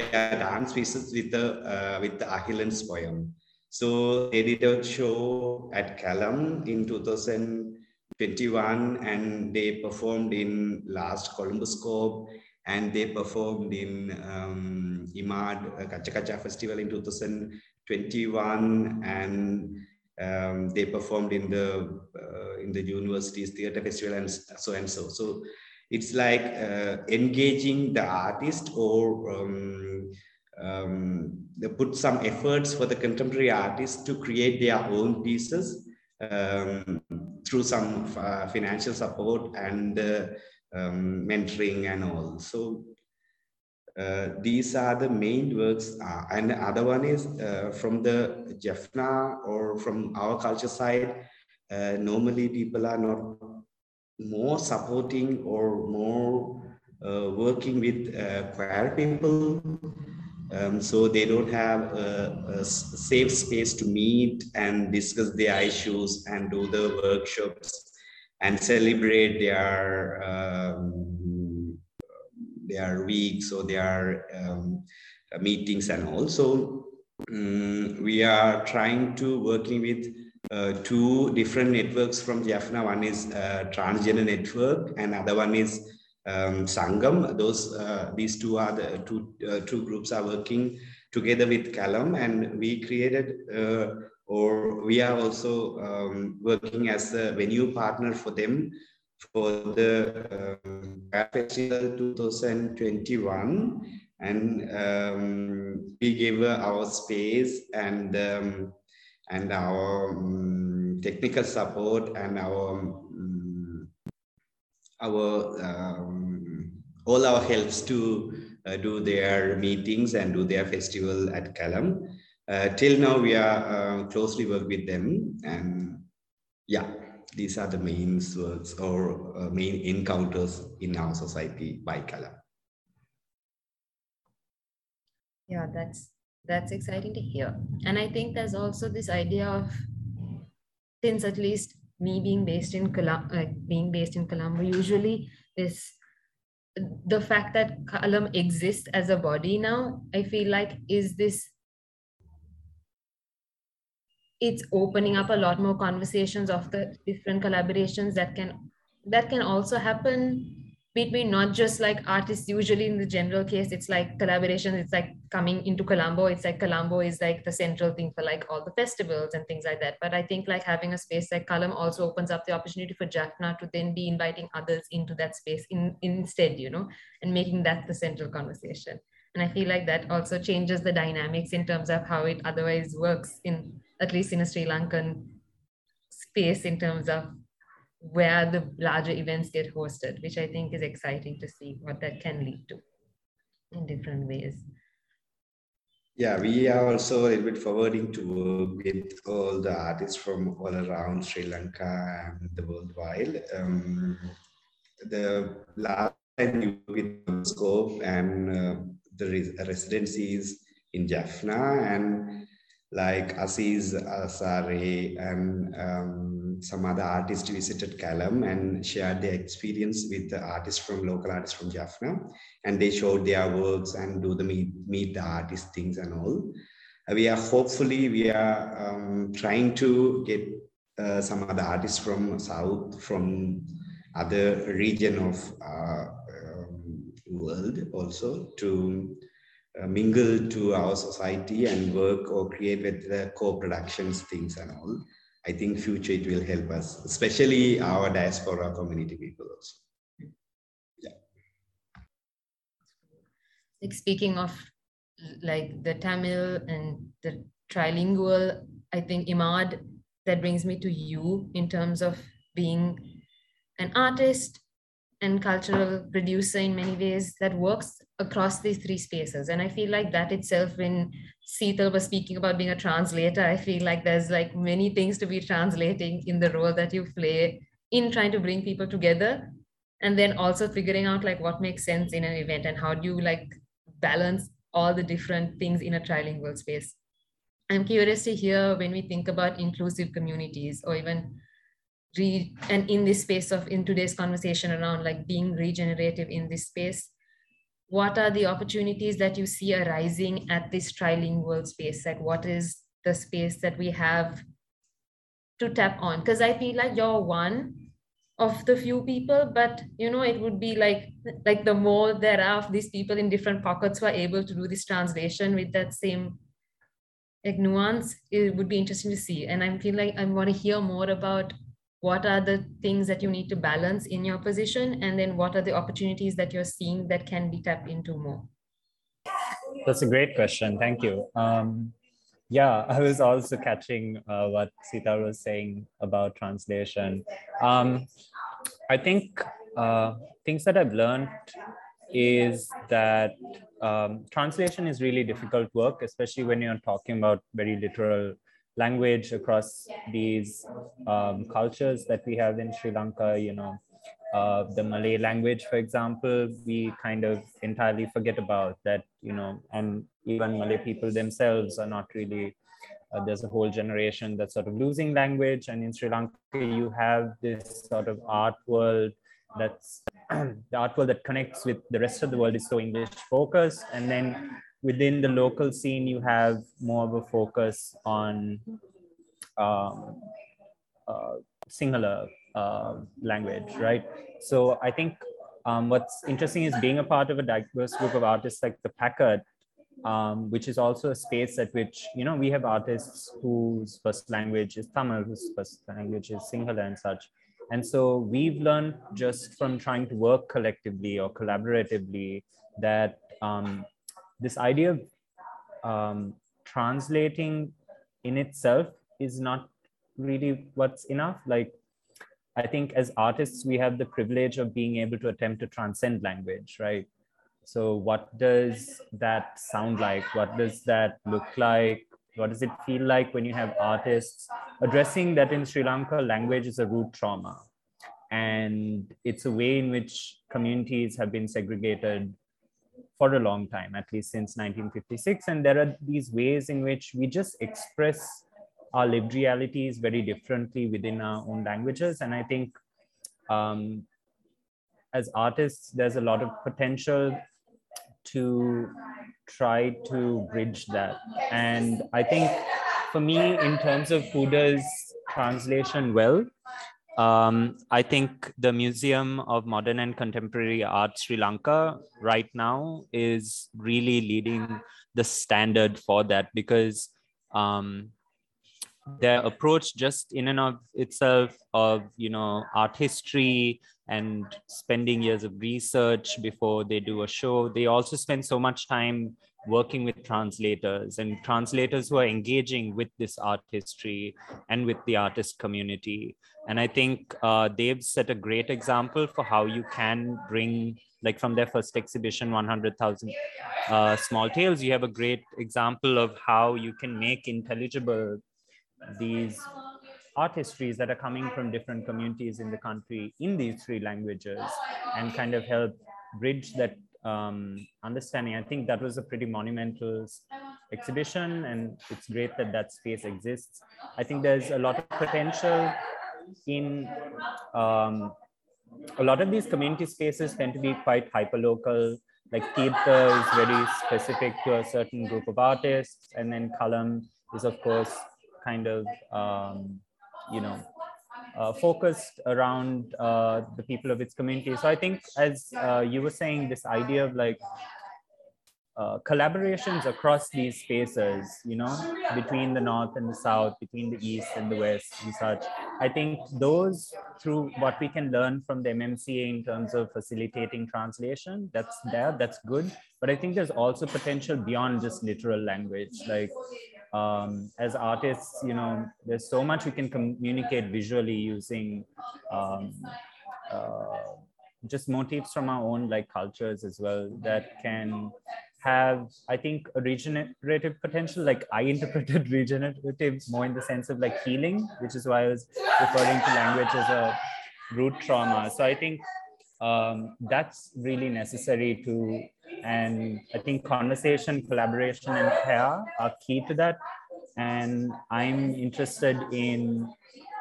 dance pieces with the uh, with the Ahilan's poem. So they did a show at Kalam in 2021 and they performed in last Colombo Scope and they performed in um, Imaad uh, Kacha Kacha Festival in 2021 and um, they performed in the uh, in the university's theater festival and so and so. So it's like uh, engaging the artist or um, um, they put some efforts for the contemporary artists to create their own pieces um, through some uh, financial support and uh, um, mentoring and all. So uh, these are the main works. Uh, and the other one is uh, from the Jaffna or from our culture side, uh, normally people are not more supporting or more uh, working with uh, queer people. Um, so they don't have a, a, safe space to meet and discuss their issues and do the workshops and celebrate their um, their weeks or their um, meetings and also um, we are trying to working with uh, two different networks from Jaffna. One is uh, Transgender Network and other one is um, Sangam. Those uh, these two are the two uh, two groups are working together with Kalam, and we created uh, or we are also um, working as a venue partner for them for the um, Festival 2021 and um, we gave our space and um, and our um, technical support and our um, our um, all our helps to uh, do their meetings and do their festival at Kalam. Uh, till now, we are uh, closely work with them, and yeah, these are the main words or uh, main encounters in our society by Kalam. Yeah, that's that's exciting to hear. And I think there's also this idea of since at least me being based in Colombo, like being based in Colombo, usually this the fact that Kalam exists as a body now, I feel like is this it's opening up a lot more conversations of the different collaborations that can that can also happen between not just like artists usually in the general case it's like collaboration it's like coming into colombo it's like colombo is like the central thing for like all the festivals and things like that. But i think like having a space like Kalam also opens up the opportunity for jaffna to then be inviting others into that space in, instead you know and making that the central conversation and i feel like that also changes the dynamics in terms of how it otherwise works in at least in a sri lankan space in terms of where the larger events get hosted, which I think is exciting to see what that can lead to in different ways. Yeah, we are also a little bit forwarding to work with all the artists from all around Sri Lanka and the worldwide. Um, the last time you with scope and uh, the res residencies in Jaffna and like Aziz Asare and um, some other artists visited Kalam and shared their experience with the artists from local artists from Jaffna. And they showed their works and do the meet, meet the artist things and all. We are hopefully, we are um, trying to get uh, some other artists from South, from other region of uh, world also to uh, mingle to our society and work or create with the co-productions things and all. I think future it will help us especially our diaspora community people also. Yeah. Like speaking of like the tamil and the trilingual i think Imaad that brings me to you in terms of being an artist and cultural producer in many ways that works across these three spaces. And I feel like that itself, when Seetal was speaking about being a translator, I feel like there's like many things to be translating in the role that you play in trying to bring people together. And then also figuring out like what makes sense in an event and how do you like balance all the different things in a trilingual space. I'm curious to hear when we think about inclusive communities or even re and in this space of in today's conversation around like being regenerative in this space what are the opportunities that you see arising at this trilingual space? Like what is the space that we have to tap on? Because i feel like you're one of the few people but you know it would be like like the more there are of these people in different pockets who are able to do this translation with that same like nuance it would be interesting to see. And i feel like i want to hear more about what are the things that you need to balance in your position and then what are the opportunities that you're seeing that can be tapped into more? That's a great question. Thank you. Um, yeah <laughs> i was also catching uh, what Seetal was saying about translation. Um, i think uh, things that i've learned is that um, translation is really difficult work especially when you're talking about very literal language across these um, cultures that we have in Sri Lanka, you know, uh, the Malay language, for example, we kind of entirely forget about that, you know, and even Malay people themselves are not really, uh, there's a whole generation that's sort of losing language. And in Sri Lanka, you have this sort of art world that's <clears throat> the art world that connects with the rest of the world is so English focused. And then within the local scene, you have more of a focus on um, uh, Sinhala uh, language, right? So I think um, what's interesting is being a part of a diverse group of artists like the Packard, um, which is also a space at which, you know, we have artists whose first language is Tamil, whose first language is Sinhala and such. And so we've learned just from trying to work collectively or collaboratively that um, this idea of um, translating in itself is not really what's enough. Like, I think as artists, we have the privilege of being able to attempt to transcend language, right? So, what does that sound like? What does that look like? What does it feel like when you have artists addressing that in Sri Lanka, language is a root trauma. And it's a way in which communities have been segregated for a long time, at least since 1956. And there are these ways in which we just express our lived realities very differently within our own languages. And I think um, as artists, there's a lot of potential to try to bridge that. And I think for me, in terms of does translation well, um, I think the Museum of Modern and Contemporary Art Sri Lanka right now is really leading the standard for that because um, their approach just in and of itself of you know art history and spending years of research before they do a show they also spend so much time working with translators and translators who are engaging with this art history and with the artist community. And i think uh, they've set a great example for how you can bring like from their first exhibition 100000 uh, small tales you have a great example of how you can make intelligible these art histories that are coming from different communities in the country in these three languages and kind of help bridge that um, understanding. I think that was a pretty monumental exhibition and it's great that that space exists. I think there's a lot of potential in um, a lot of these community spaces tend to be quite hyperlocal. Like Tirtha is very specific to a certain group of artists, and then Kalam is of course kind of um, you know uh, focused around uh, the people of its community. So I think, as uh, you were saying, this idea of like uh, collaborations across these spaces, you know, between the north and the south, between the east and the west, and such. I think those, through what we can learn from the MMCA in terms of facilitating translation, that's there, that's good. But I think there's also potential beyond just literal language, like um, as artists, you know, there's so much we can communicate visually using um, uh, just motifs from our own like cultures as well that can have, I think, a regenerative potential. Like I interpreted <laughs> regenerative more in the sense of like healing, which is why I was referring to language as a root trauma. So I think um, that's really necessary to and I think conversation, collaboration, and care are key to that. And I'm interested in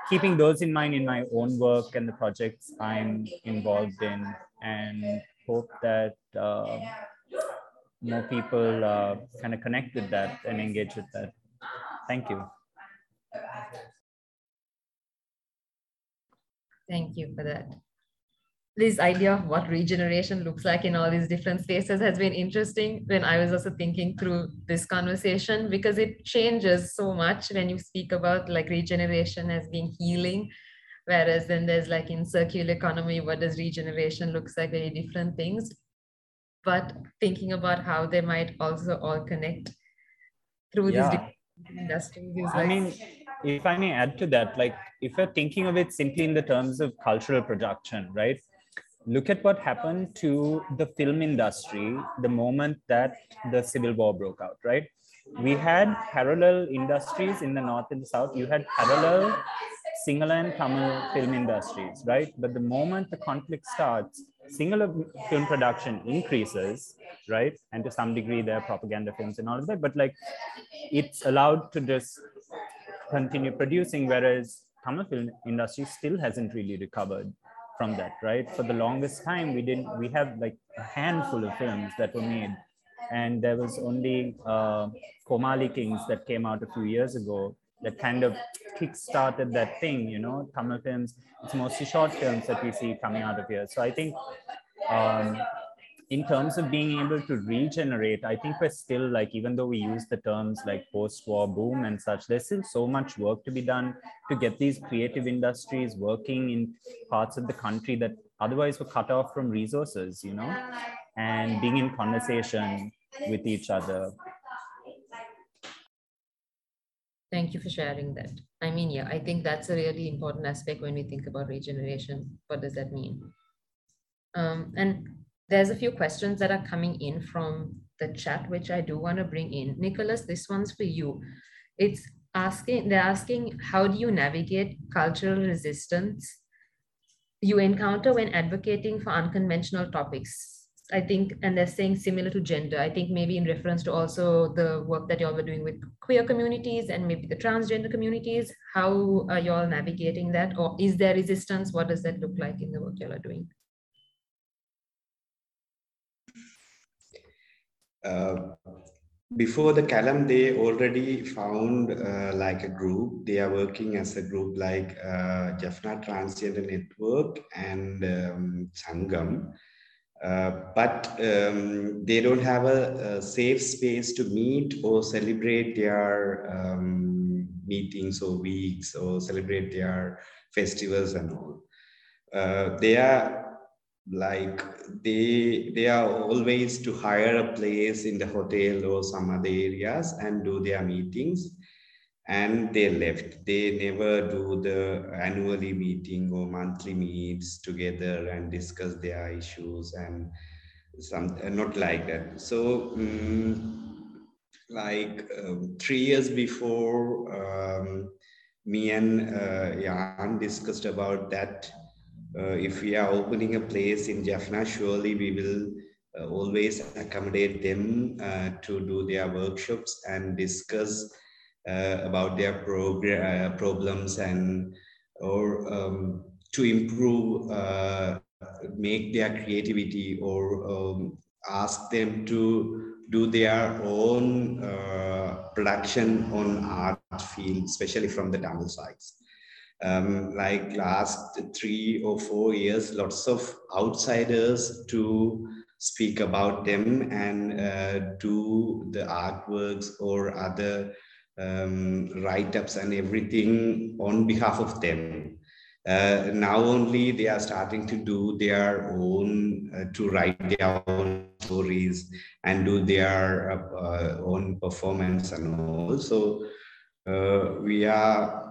keeping those in mind in my own work and the projects I'm involved in, and hope that uh, more people uh, kind of connect with that and engage with that. Thank you. Thank you for that this idea of what regeneration looks like in all these different spaces has been interesting when I was also thinking through this conversation because it changes so much when you speak about like regeneration as being healing. Whereas then there's like in circular economy, what does regeneration looks like, very different things. But thinking about how they might also all connect through yeah. these industries. I like, mean, if I may add to that, like if you're thinking of it simply in the terms of cultural production, right? Look at what happened to the film industry the moment that the civil war broke out right? We had parallel industries in the north and the south. You had parallel sinhala and tamil film industries right? But the moment the conflict starts sinhala film production increases right? And to some degree there are propaganda films and all of that. But like it's allowed to just continue producing whereas tamil film industry still hasn't really recovered from that, right? For the longest time, we didn't, we have like a handful of films that were made. And there was only uh, Komaali Kings that came out a few years ago that kind of kick-started that thing, you know, Tamil films, it's mostly short films that we see coming out of here. So I think um, in terms of being able to regenerate, I think we're still like, even though we use the terms like post-war boom and such, there's still so much work to be done to get these creative industries working in parts of the country that otherwise were cut off from resources, you know, and being in conversation with each other. Thank you for sharing that. I mean, yeah, I think that's a really important aspect when we think about regeneration. What does that mean? Um, and there's a few questions that are coming in from the chat, which I do want to bring in. Nicholas, this one's for you. It's asking, they're asking, how do you navigate cultural resistance you encounter when advocating for unconventional topics? I think, and they're saying similar to gender. I think maybe in reference to also the work that y'all were doing with queer communities and maybe the transgender communities. How are y'all navigating that? Or is there resistance? What does that look like in the work y'all are doing? Before the Kalam, they already found uh, like a group. They are working as a group like uh, Jaffna Transgender Network and um, Sangam. Uh, but um, they don't have a, a, safe space to meet or celebrate their um, meetings or weeks or celebrate their festivals and all. Uh, they are like they they are always to hire a place in the hotel or some other areas and do their meetings. And they left. They never do the annually meeting or monthly meets together and discuss their issues and some not like that. So um, like three years before um, me and uh, Jan discussed about that uh, if we are opening a place in Jaffna, surely we will uh, always accommodate them uh, to do their workshops and discuss uh, about their uh, problems and or um, to improve, uh, make their creativity or um, ask them to do their own production on art field, especially from the Tamil sides um, like last three or four years, lots of outsiders to speak about them and uh, do the artworks or other um, write-ups and everything on behalf of them. Uh, now only they are starting to do their own, uh, to write their own stories and do their uh, own performance and all. So uh, we are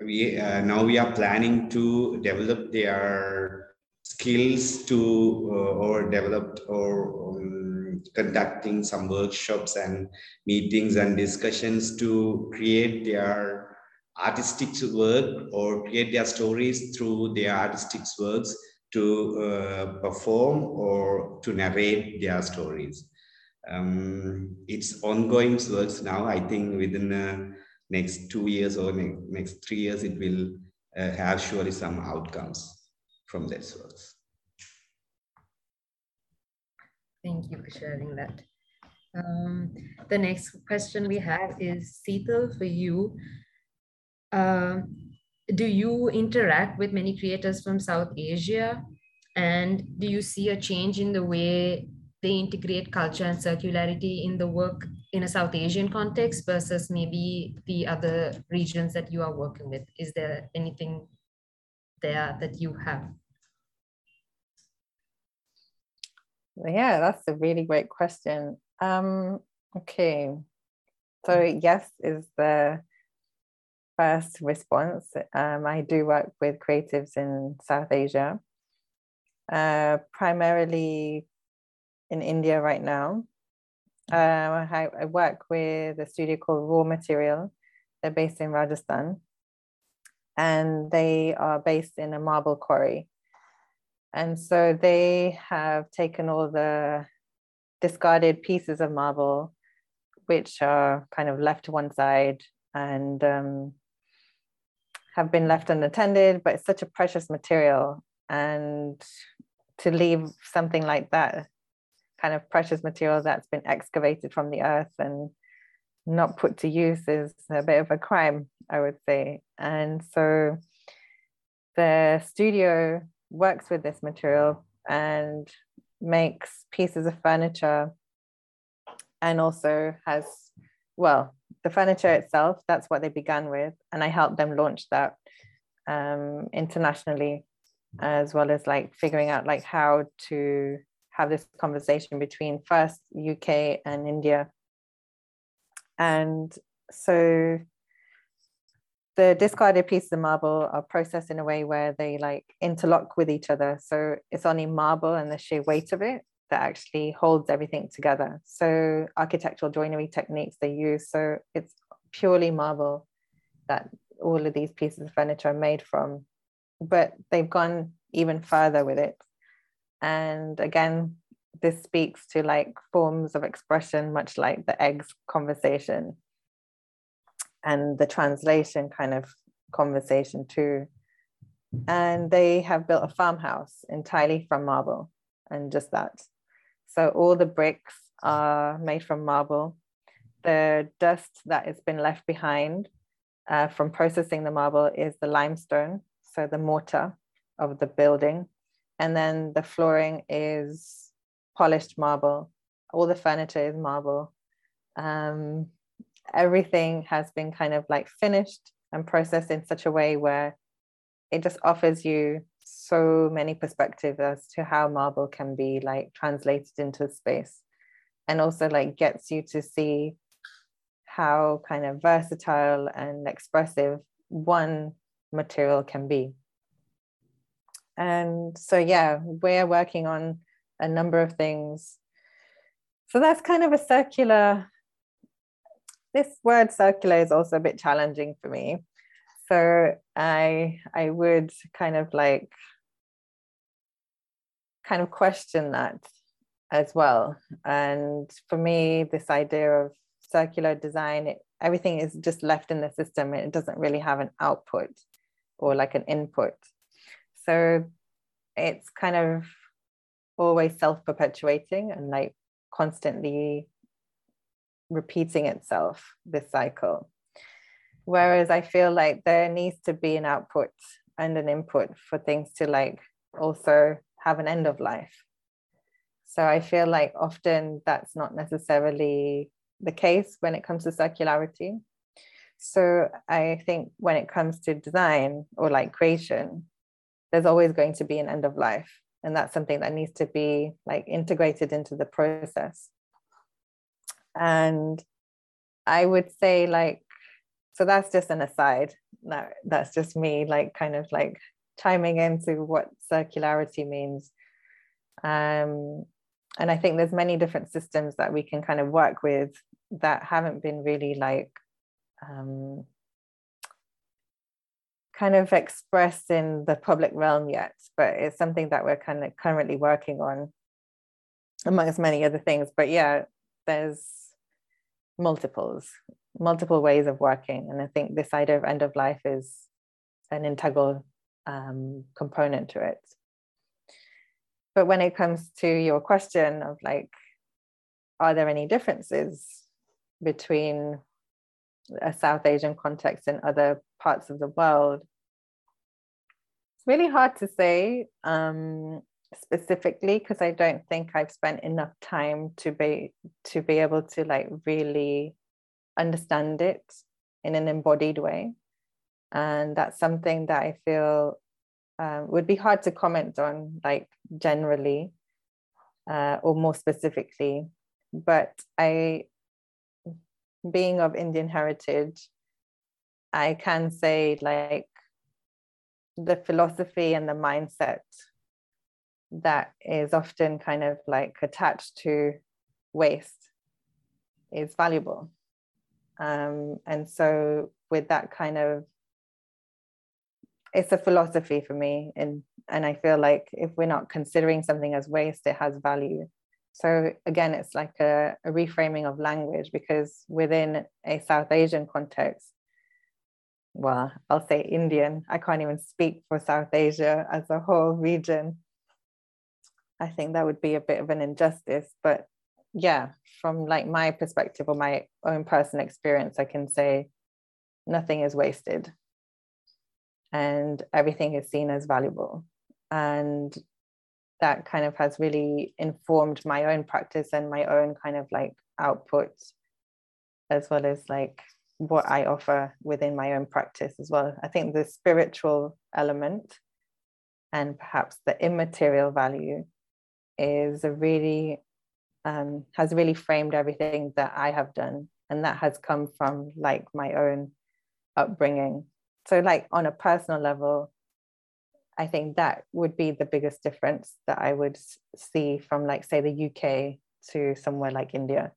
we uh, now we are planning to develop their skills to uh, or developed or um, conducting some workshops and meetings and discussions to create their artistic work or create their stories through their artistic works to uh, perform or to narrate their stories. Um, it's ongoing works now. I think within a next two years or next three years, it will uh, have surely some outcomes from that source. Thank you for sharing that. Um, the next question we have is Seetal for you. Uh, do you interact with many creators from South Asia? And do you see a change in the way they integrate culture and circularity in the work in a South Asian context versus maybe the other regions that you are working with? Is there anything there that you have? Yeah, that's a really great question. Um, okay, so yes is the first response. Um, I do work with creatives in South Asia, uh, primarily in India right now. Uh, I, I, work with a studio called Raw Material. They're based in Rajasthan, and they are based in a marble quarry. And so they have taken all the discarded pieces of marble, which are kind of left to one side and um, have been left unattended, but it's such a precious material. And to leave something like that kind of precious material that's been excavated from the earth and not put to use is a bit of a crime, I would say. And so the studio works with this material and makes pieces of furniture and also has, well, the furniture itself, that's what they began with. And I helped them launch that um, internationally, as well as like figuring out like how to have this conversation between first UK and India. And so the discarded pieces of marble are processed in a way where they like interlock with each other. So it's only marble and the sheer weight of it that actually holds everything together. So architectural joinery techniques they use. So it's purely marble that all of these pieces of furniture are made from. But they've gone even further with it. And again, this speaks to like forms of expression, much like the eggs conversation and the translation kind of conversation too. And they have built a farmhouse entirely from marble and just that. So all the bricks are made from marble. The dust that has been left behind uh, from processing the marble is the limestone, so the mortar of the building. And then the flooring is polished marble. All the furniture is marble. Um, everything has been kind of like finished and processed in such a way where it just offers you so many perspectives as to how marble can be like translated into space and also like gets you to see how kind of versatile and expressive one material can be and so yeah we're working on a number of things so that's kind of a circular this word circular is also a bit challenging for me. So I I would kind of like kind of question that as well. And for me, this idea of circular design, it, everything is just left in the system. It doesn't really have an output or like an input. So it's kind of always self-perpetuating and like constantly repeating itself, this cycle. Whereas I feel like there needs to be an output and an input for things to like also have an end of life. So I feel like often that's not necessarily the case when it comes to circularity. So I think when it comes to design or like creation, there's always going to be an end of life. And that's something that needs to be like integrated into the process. And i would say like so that's just an aside. That that's just me like kind of like chiming into what circularity means. Um, and i think there's many different systems that we can kind of work with that haven't been really like um, kind of expressed in the public realm yet but it's something that we're kind of currently working on amongst many other things but yeah there's multiples, multiple ways of working. And I think this idea of end of life is an integral um, component to it. But when it comes to your question of like, are there any differences between a South Asian context and other parts of the world? It's really hard to say. Um, specifically because I don't think I've spent enough time to be to be able to like really understand it in an embodied way. And that's something that I feel um, would be hard to comment on, like generally uh, or more specifically. But I, being of Indian heritage, I can say like the philosophy and the mindset that is often kind of like attached to waste is valuable. Um, and so, with that kind of, it's a philosophy for me. And, and I feel like if we're not considering something as waste, it has value. So, again, it's like a, a reframing of language because within a South Asian context, well, I'll say Indian, I can't even speak for South Asia as a whole region I think that would be a bit of an injustice. But yeah, from like my perspective or my own personal experience, I can say nothing is wasted and everything is seen as valuable. And that kind of has really informed my own practice and my own kind of like output as well as like what I offer within my own practice as well. I think the spiritual element and perhaps the immaterial value is a really um, has really framed everything that I have done, and that has come from like my own upbringing. So, like on a personal level, I think that would be the biggest difference that I would see from, like, say, the UK to somewhere like India.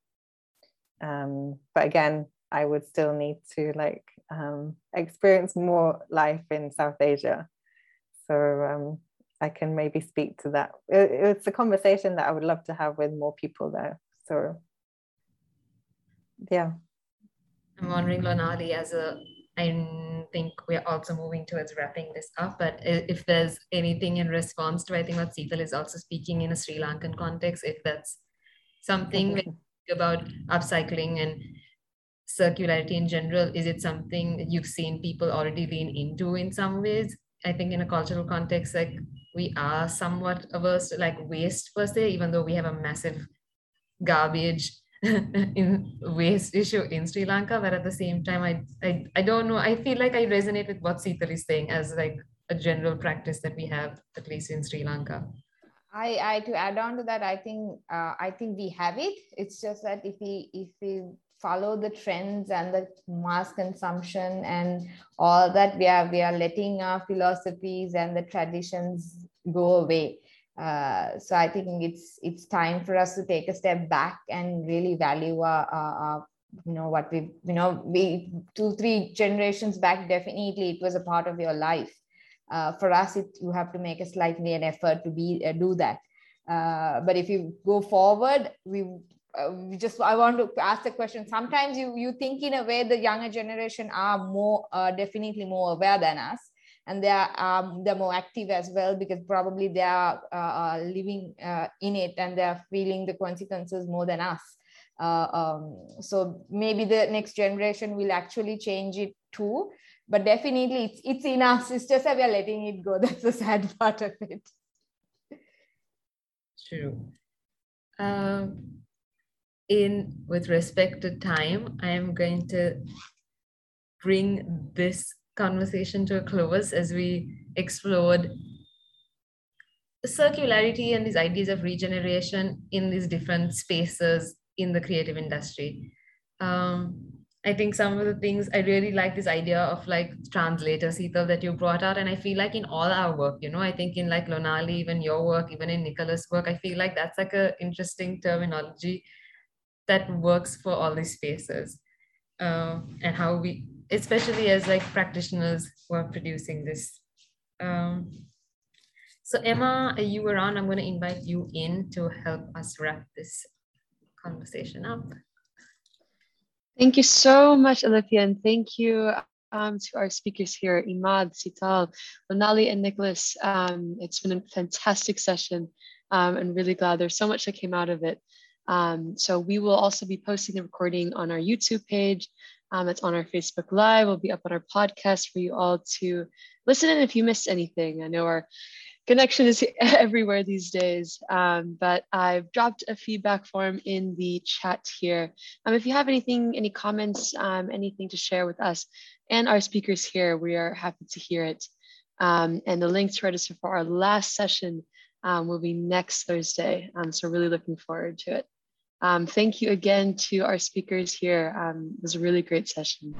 Um, but again, I would still need to like um, experience more life in South Asia. So um, I can maybe speak to that. It, it's a conversation that I would love to have with more people there. So yeah. I'm wondering, Lonali, as a I think we're also moving towards wrapping this up, but if there's anything in response to, I think what Seetal is also speaking in a Sri Lankan context, if that's something about upcycling and circularity in general, is it something you've seen people already lean into in some ways? I think in a cultural context, like we are somewhat averse to like waste per se, even though we have a massive garbage in waste issue in Sri Lanka, but at the same time, I, I I don't know. I feel like I resonate with what Seetal is saying as like a general practice that we have, at least in Sri Lanka. I, I to add on to that, I think uh, I think we have it. It's just that if we if we follow the trends and the mass consumption and all that, we are we are letting our philosophies and the traditions go away uh, so I think it's it's time for us to take a step back and really value our, our, our you know what we you know we two three generations back definitely it was a part of your life. Uh, for us, it, you have to make a slightly an effort to be uh, do that. Uh, but if you go forward, we uh, we just I want to ask the question. Sometimes you you think in a way the younger generation are more uh, definitely more aware than us and they are um, they're more active as well because probably they are uh, uh, living uh, in it and they are feeling the consequences more than us. Uh, um, so maybe the next generation will actually change it too. But definitely, it's it's in us. It's just that we are letting it go. <laughs> That's the sad part of it. True. Um, in with respect to time, I am going to bring this conversation to a close as we explored circularity and these ideas of regeneration in these different spaces in the creative industry. Um, I think some of the things I really like this idea of like translator Seetal that you brought out. And I feel like in all our work, you know, I think in like Lonali, even your work, even in Nicholas' work, I feel like that's like a interesting terminology that works for all these spaces. Uh, and how we especially as like practitioners who are producing this. Um, so Emma, you around? I'm going to invite you in to help us wrap this conversation up. Thank you so much, Alifiya, and thank you um, to our speakers here, Imaad, Seetal, Lonali, and Nicholas. Um, it's been a fantastic session. Um, and really glad there's so much that came out of it. Um, so we will also be posting the recording on our YouTube page um, it's on our Facebook Live. We'll be up on our podcast for you all to listen in if you missed anything. I know our connection is <laughs> everywhere these days, um, but I've dropped a feedback form in the chat here. Um, if you have anything, any comments, um, anything to share with us and our speakers here, we are happy to hear it. Um, and the link to register for our last session um, will be next Thursday. So really looking forward to it. Um, thank you again to our speakers here. Um, it was a really great session.